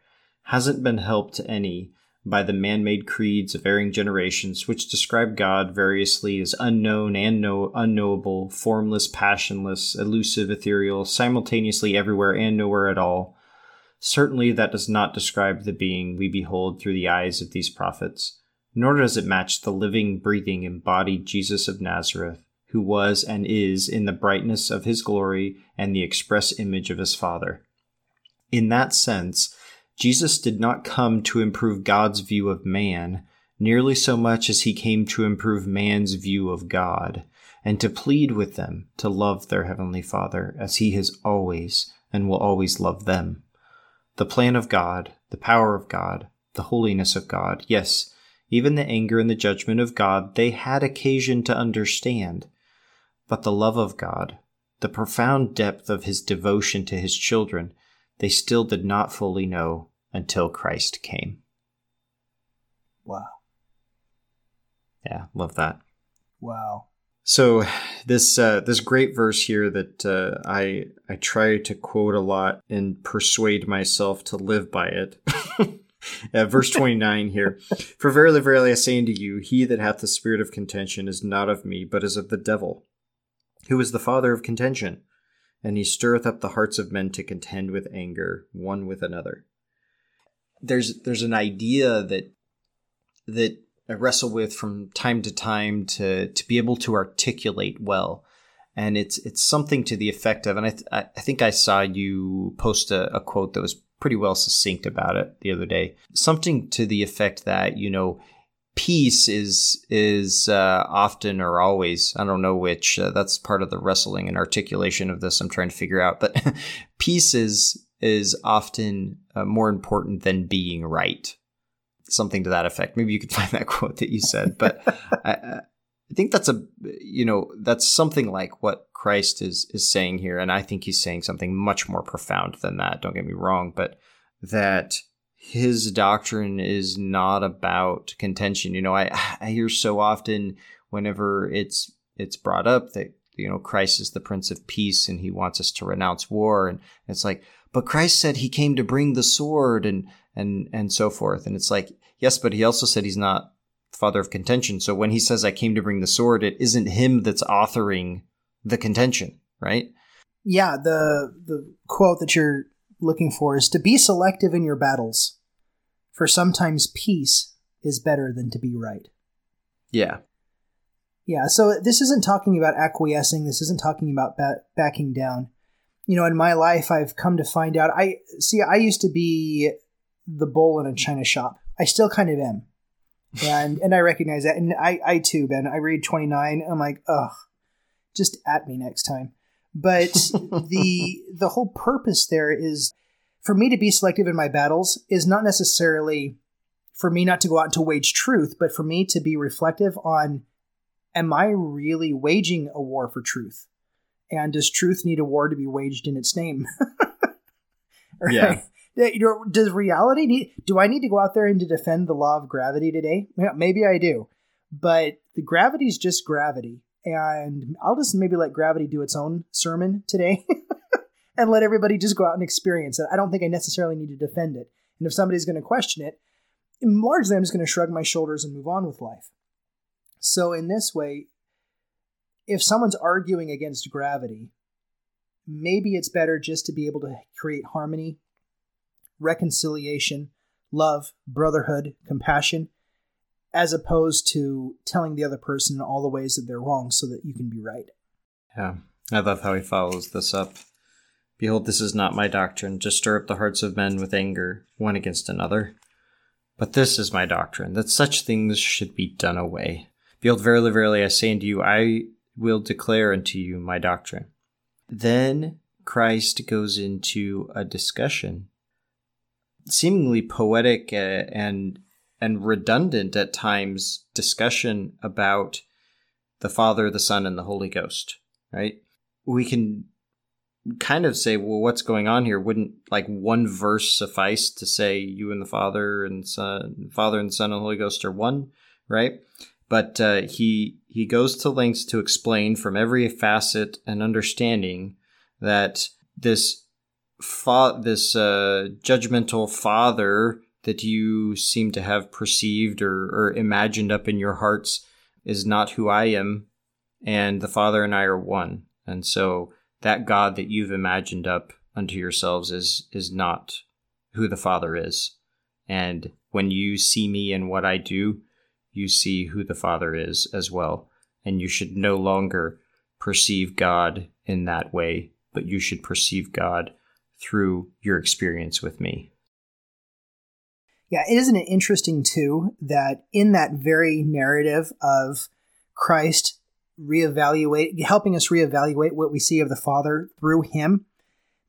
hasn't been helped any by the man made creeds of erring generations, which describe God variously as unknown and know- unknowable, formless, passionless, elusive, ethereal, simultaneously everywhere and nowhere at all. Certainly, that does not describe the being we behold through the eyes of these prophets, nor does it match the living, breathing, embodied Jesus of Nazareth, who was and is in the brightness of his glory and the express image of his Father. In that sense, Jesus did not come to improve God's view of man nearly so much as he came to improve man's view of God and to plead with them to love their Heavenly Father as he has always and will always love them. The plan of God, the power of God, the holiness of God, yes, even the anger and the judgment of God, they had occasion to understand. But the love of God, the profound depth of his devotion to his children, they still did not fully know until Christ came. Wow. Yeah, love that. Wow. So this uh, this great verse here that uh, I I try to quote a lot and persuade myself to live by it. uh, verse twenty nine here. For verily, verily, I say unto you, he that hath the spirit of contention is not of me, but is of the devil, who is the father of contention, and he stirreth up the hearts of men to contend with anger one with another. There's there's an idea that that I wrestle with from time to time to to be able to articulate well, and it's it's something to the effect of, and I th- I think I saw you post a, a quote that was pretty well succinct about it the other day. Something to the effect that you know peace is is uh, often or always I don't know which uh, that's part of the wrestling and articulation of this I'm trying to figure out but peace is is often uh, more important than being right something to that effect maybe you could find that quote that you said but I, I think that's a you know that's something like what Christ is is saying here and I think he's saying something much more profound than that don't get me wrong but that his doctrine is not about contention. You know, I I hear so often whenever it's it's brought up that you know Christ is the Prince of Peace and he wants us to renounce war, and it's like, but Christ said he came to bring the sword and and and so forth, and it's like, yes, but he also said he's not father of contention. So when he says I came to bring the sword, it isn't him that's authoring the contention, right? Yeah, the the quote that you're looking for is to be selective in your battles, for sometimes peace is better than to be right. Yeah. Yeah, so this isn't talking about acquiescing, this isn't talking about ba- backing down. You know, in my life, I've come to find out. I see, I used to be the bull in a china shop. I still kind of am. And and I recognize that. And I, I too, Ben, I read 29. I'm like, ugh, just at me next time. But the the whole purpose there is for me to be selective in my battles is not necessarily for me not to go out and to wage truth, but for me to be reflective on am I really waging a war for truth? And does truth need a war to be waged in its name? right? Yeah. Does reality need, do I need to go out there and to defend the law of gravity today? Yeah, maybe I do. But the gravity is just gravity and I'll just maybe let gravity do its own sermon today and let everybody just go out and experience it. I don't think I necessarily need to defend it. And if somebody's going to question it, largely I'm just going to shrug my shoulders and move on with life. So, in this way, if someone's arguing against gravity, maybe it's better just to be able to create harmony, reconciliation, love, brotherhood, compassion, as opposed to telling the other person all the ways that they're wrong so that you can be right. Yeah, I love how he follows this up. Behold, this is not my doctrine, to stir up the hearts of men with anger, one against another. But this is my doctrine, that such things should be done away. Behold, verily, verily, I say unto you, I will declare unto you my doctrine. Then Christ goes into a discussion, seemingly poetic uh, and and redundant at times discussion about the Father, the Son, and the Holy Ghost, right? We can kind of say, well, what's going on here? Wouldn't like one verse suffice to say you and the Father and Son, Father and Son and Holy Ghost are one, right? But uh, he he goes to lengths to explain from every facet and understanding that this fa- this uh, judgmental Father that you seem to have perceived or, or imagined up in your hearts is not who I am, and the Father and I are one, and so that God that you've imagined up unto yourselves is is not who the Father is. And when you see me and what I do, you see who the Father is as well. And you should no longer perceive God in that way, but you should perceive God through your experience with me. Yeah, isn't it interesting too that in that very narrative of Christ reevaluate, helping us reevaluate what we see of the Father through Him,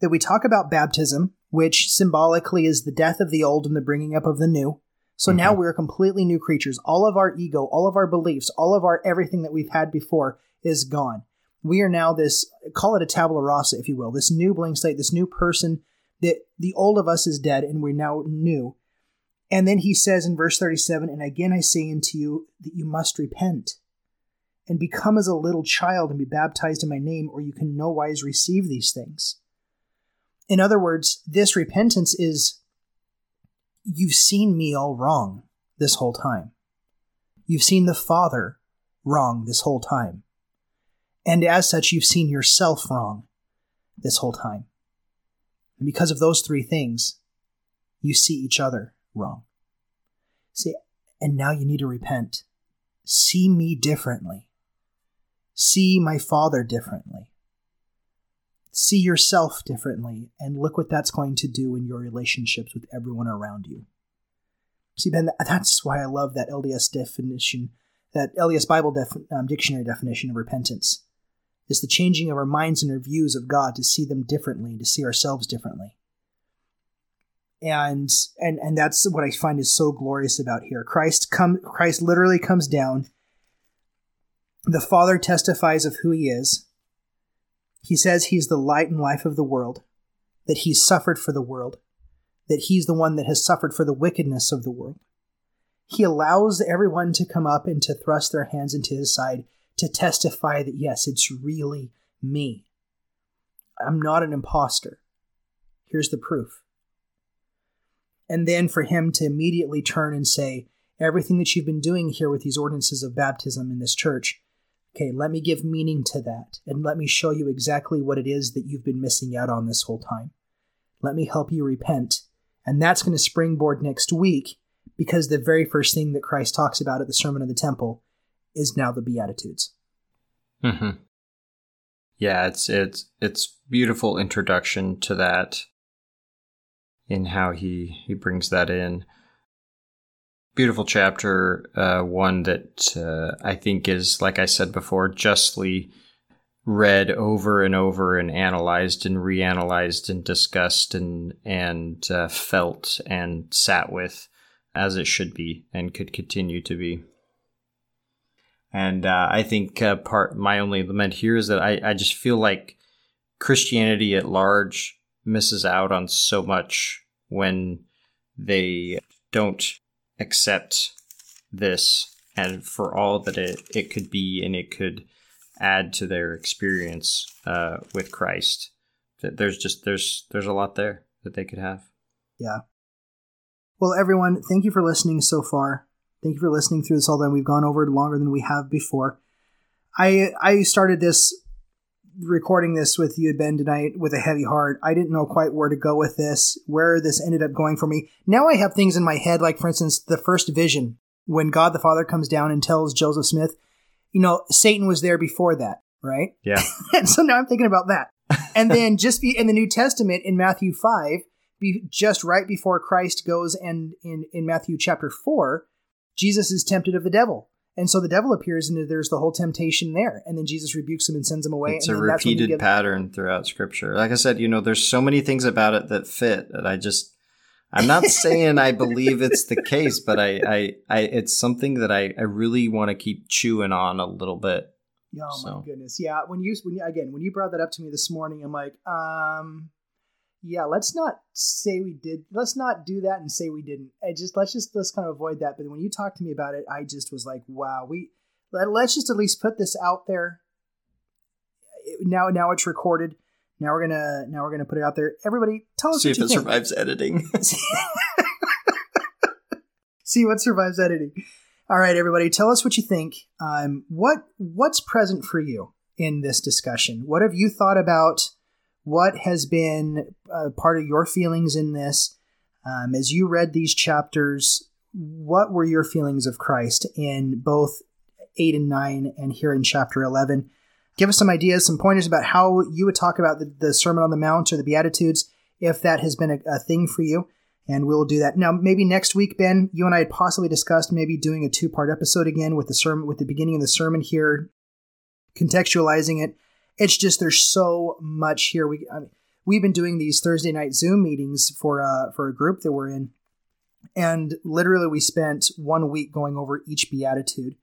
that we talk about baptism, which symbolically is the death of the old and the bringing up of the new. So mm-hmm. now we're completely new creatures. All of our ego, all of our beliefs, all of our everything that we've had before is gone. We are now this, call it a tabula rasa, if you will, this new blank slate, this new person that the old of us is dead and we're now new. And then he says in verse 37, And again I say unto you that you must repent and become as a little child and be baptized in my name, or you can no wise receive these things. In other words, this repentance is you've seen me all wrong this whole time. You've seen the Father wrong this whole time. And as such, you've seen yourself wrong this whole time. And because of those three things, you see each other wrong. See, and now you need to repent. See me differently see my father differently. See yourself differently, and look what that's going to do in your relationships with everyone around you. See, Ben, that's why I love that LDS definition, that LDS Bible def, um, dictionary definition of repentance. Is the changing of our minds and our views of God to see them differently, to see ourselves differently. And and and that's what I find is so glorious about here. Christ come Christ literally comes down the Father testifies of who he is. He says he's the light and life of the world, that he's suffered for the world, that he's the one that has suffered for the wickedness of the world. He allows everyone to come up and to thrust their hands into his side to testify that, yes, it's really me. I'm not an impostor. Here's the proof. And then for him to immediately turn and say, everything that you've been doing here with these ordinances of baptism in this church, Okay, let me give meaning to that and let me show you exactly what it is that you've been missing out on this whole time. Let me help you repent. And that's going to springboard next week because the very first thing that Christ talks about at the Sermon of the Temple is now the Beatitudes. Mm-hmm. Yeah, it's it's it's beautiful introduction to that in how he he brings that in beautiful chapter, uh, one that uh, I think is, like I said before, justly read over and over and analyzed and reanalyzed and discussed and and uh, felt and sat with as it should be and could continue to be. And uh, I think uh, part my only lament here is that I, I just feel like Christianity at large misses out on so much when they don't accept this and for all that it, it could be and it could add to their experience uh, with Christ. That there's just there's there's a lot there that they could have. Yeah. Well, everyone, thank you for listening so far. Thank you for listening through this all. Then we've gone over longer than we have before. I I started this recording this with you, Ben, tonight with a heavy heart. I didn't know quite where to go with this, where this ended up going for me. Now I have things in my head, like, for instance, the first vision when God the Father comes down and tells Joseph Smith, you know, Satan was there before that, right? Yeah. and so now I'm thinking about that. And then just be in the New Testament in Matthew 5, be just right before Christ goes and in, in Matthew chapter 4, Jesus is tempted of the devil. And so the devil appears and there's the whole temptation there. And then Jesus rebukes him and sends him away. It's a repeated get... pattern throughout scripture. Like I said, you know, there's so many things about it that fit that I just, I'm not saying I believe it's the case, but I, I, I it's something that I, I really want to keep chewing on a little bit Oh So- my goodness. Yeah. When you when you, again when you brought that up to me this morning, I'm like, um, yeah. Let's not say we did. Let's not do that and say we didn't. I just let's just let's kind of avoid that. But when you talked to me about it, I just was like, wow. We let, let's just at least put this out there. Now now it's recorded. Now we're gonna now we're gonna put it out there. Everybody, tell us See what if it think. survives editing. See what survives editing. All right, everybody, tell us what you think. Um, what what's present for you in this discussion? What have you thought about? What has been uh, part of your feelings in this? Um, as you read these chapters, what were your feelings of Christ in both eight and nine, and here in chapter eleven? Give us some ideas, some pointers about how you would talk about the, the Sermon on the Mount or the Beatitudes, if that has been a, a thing for you and we'll do that. Now, maybe next week, Ben, you and I had possibly discussed maybe doing a two-part episode again with the sermon, with the beginning of the sermon here, contextualizing it. It's just there's so much here. We I mean, we've been doing these Thursday night Zoom meetings for uh for a group that we're in, and literally we spent one week going over each beatitude,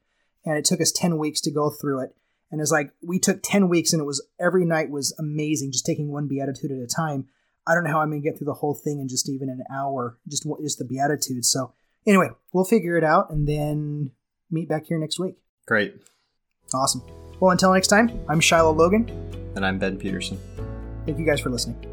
and it took us ten weeks to go through it. And it's like we took ten weeks, and it was every night was amazing, just taking one beatitude at a time. I don't know how I'm going to get through the whole thing in just even an hour, just just the beatitude. So anyway, we'll figure it out and then meet back here next week. Great. Awesome. Well, until next time, I'm Shiloh Logan. And I'm Ben Peterson. Thank you guys for listening.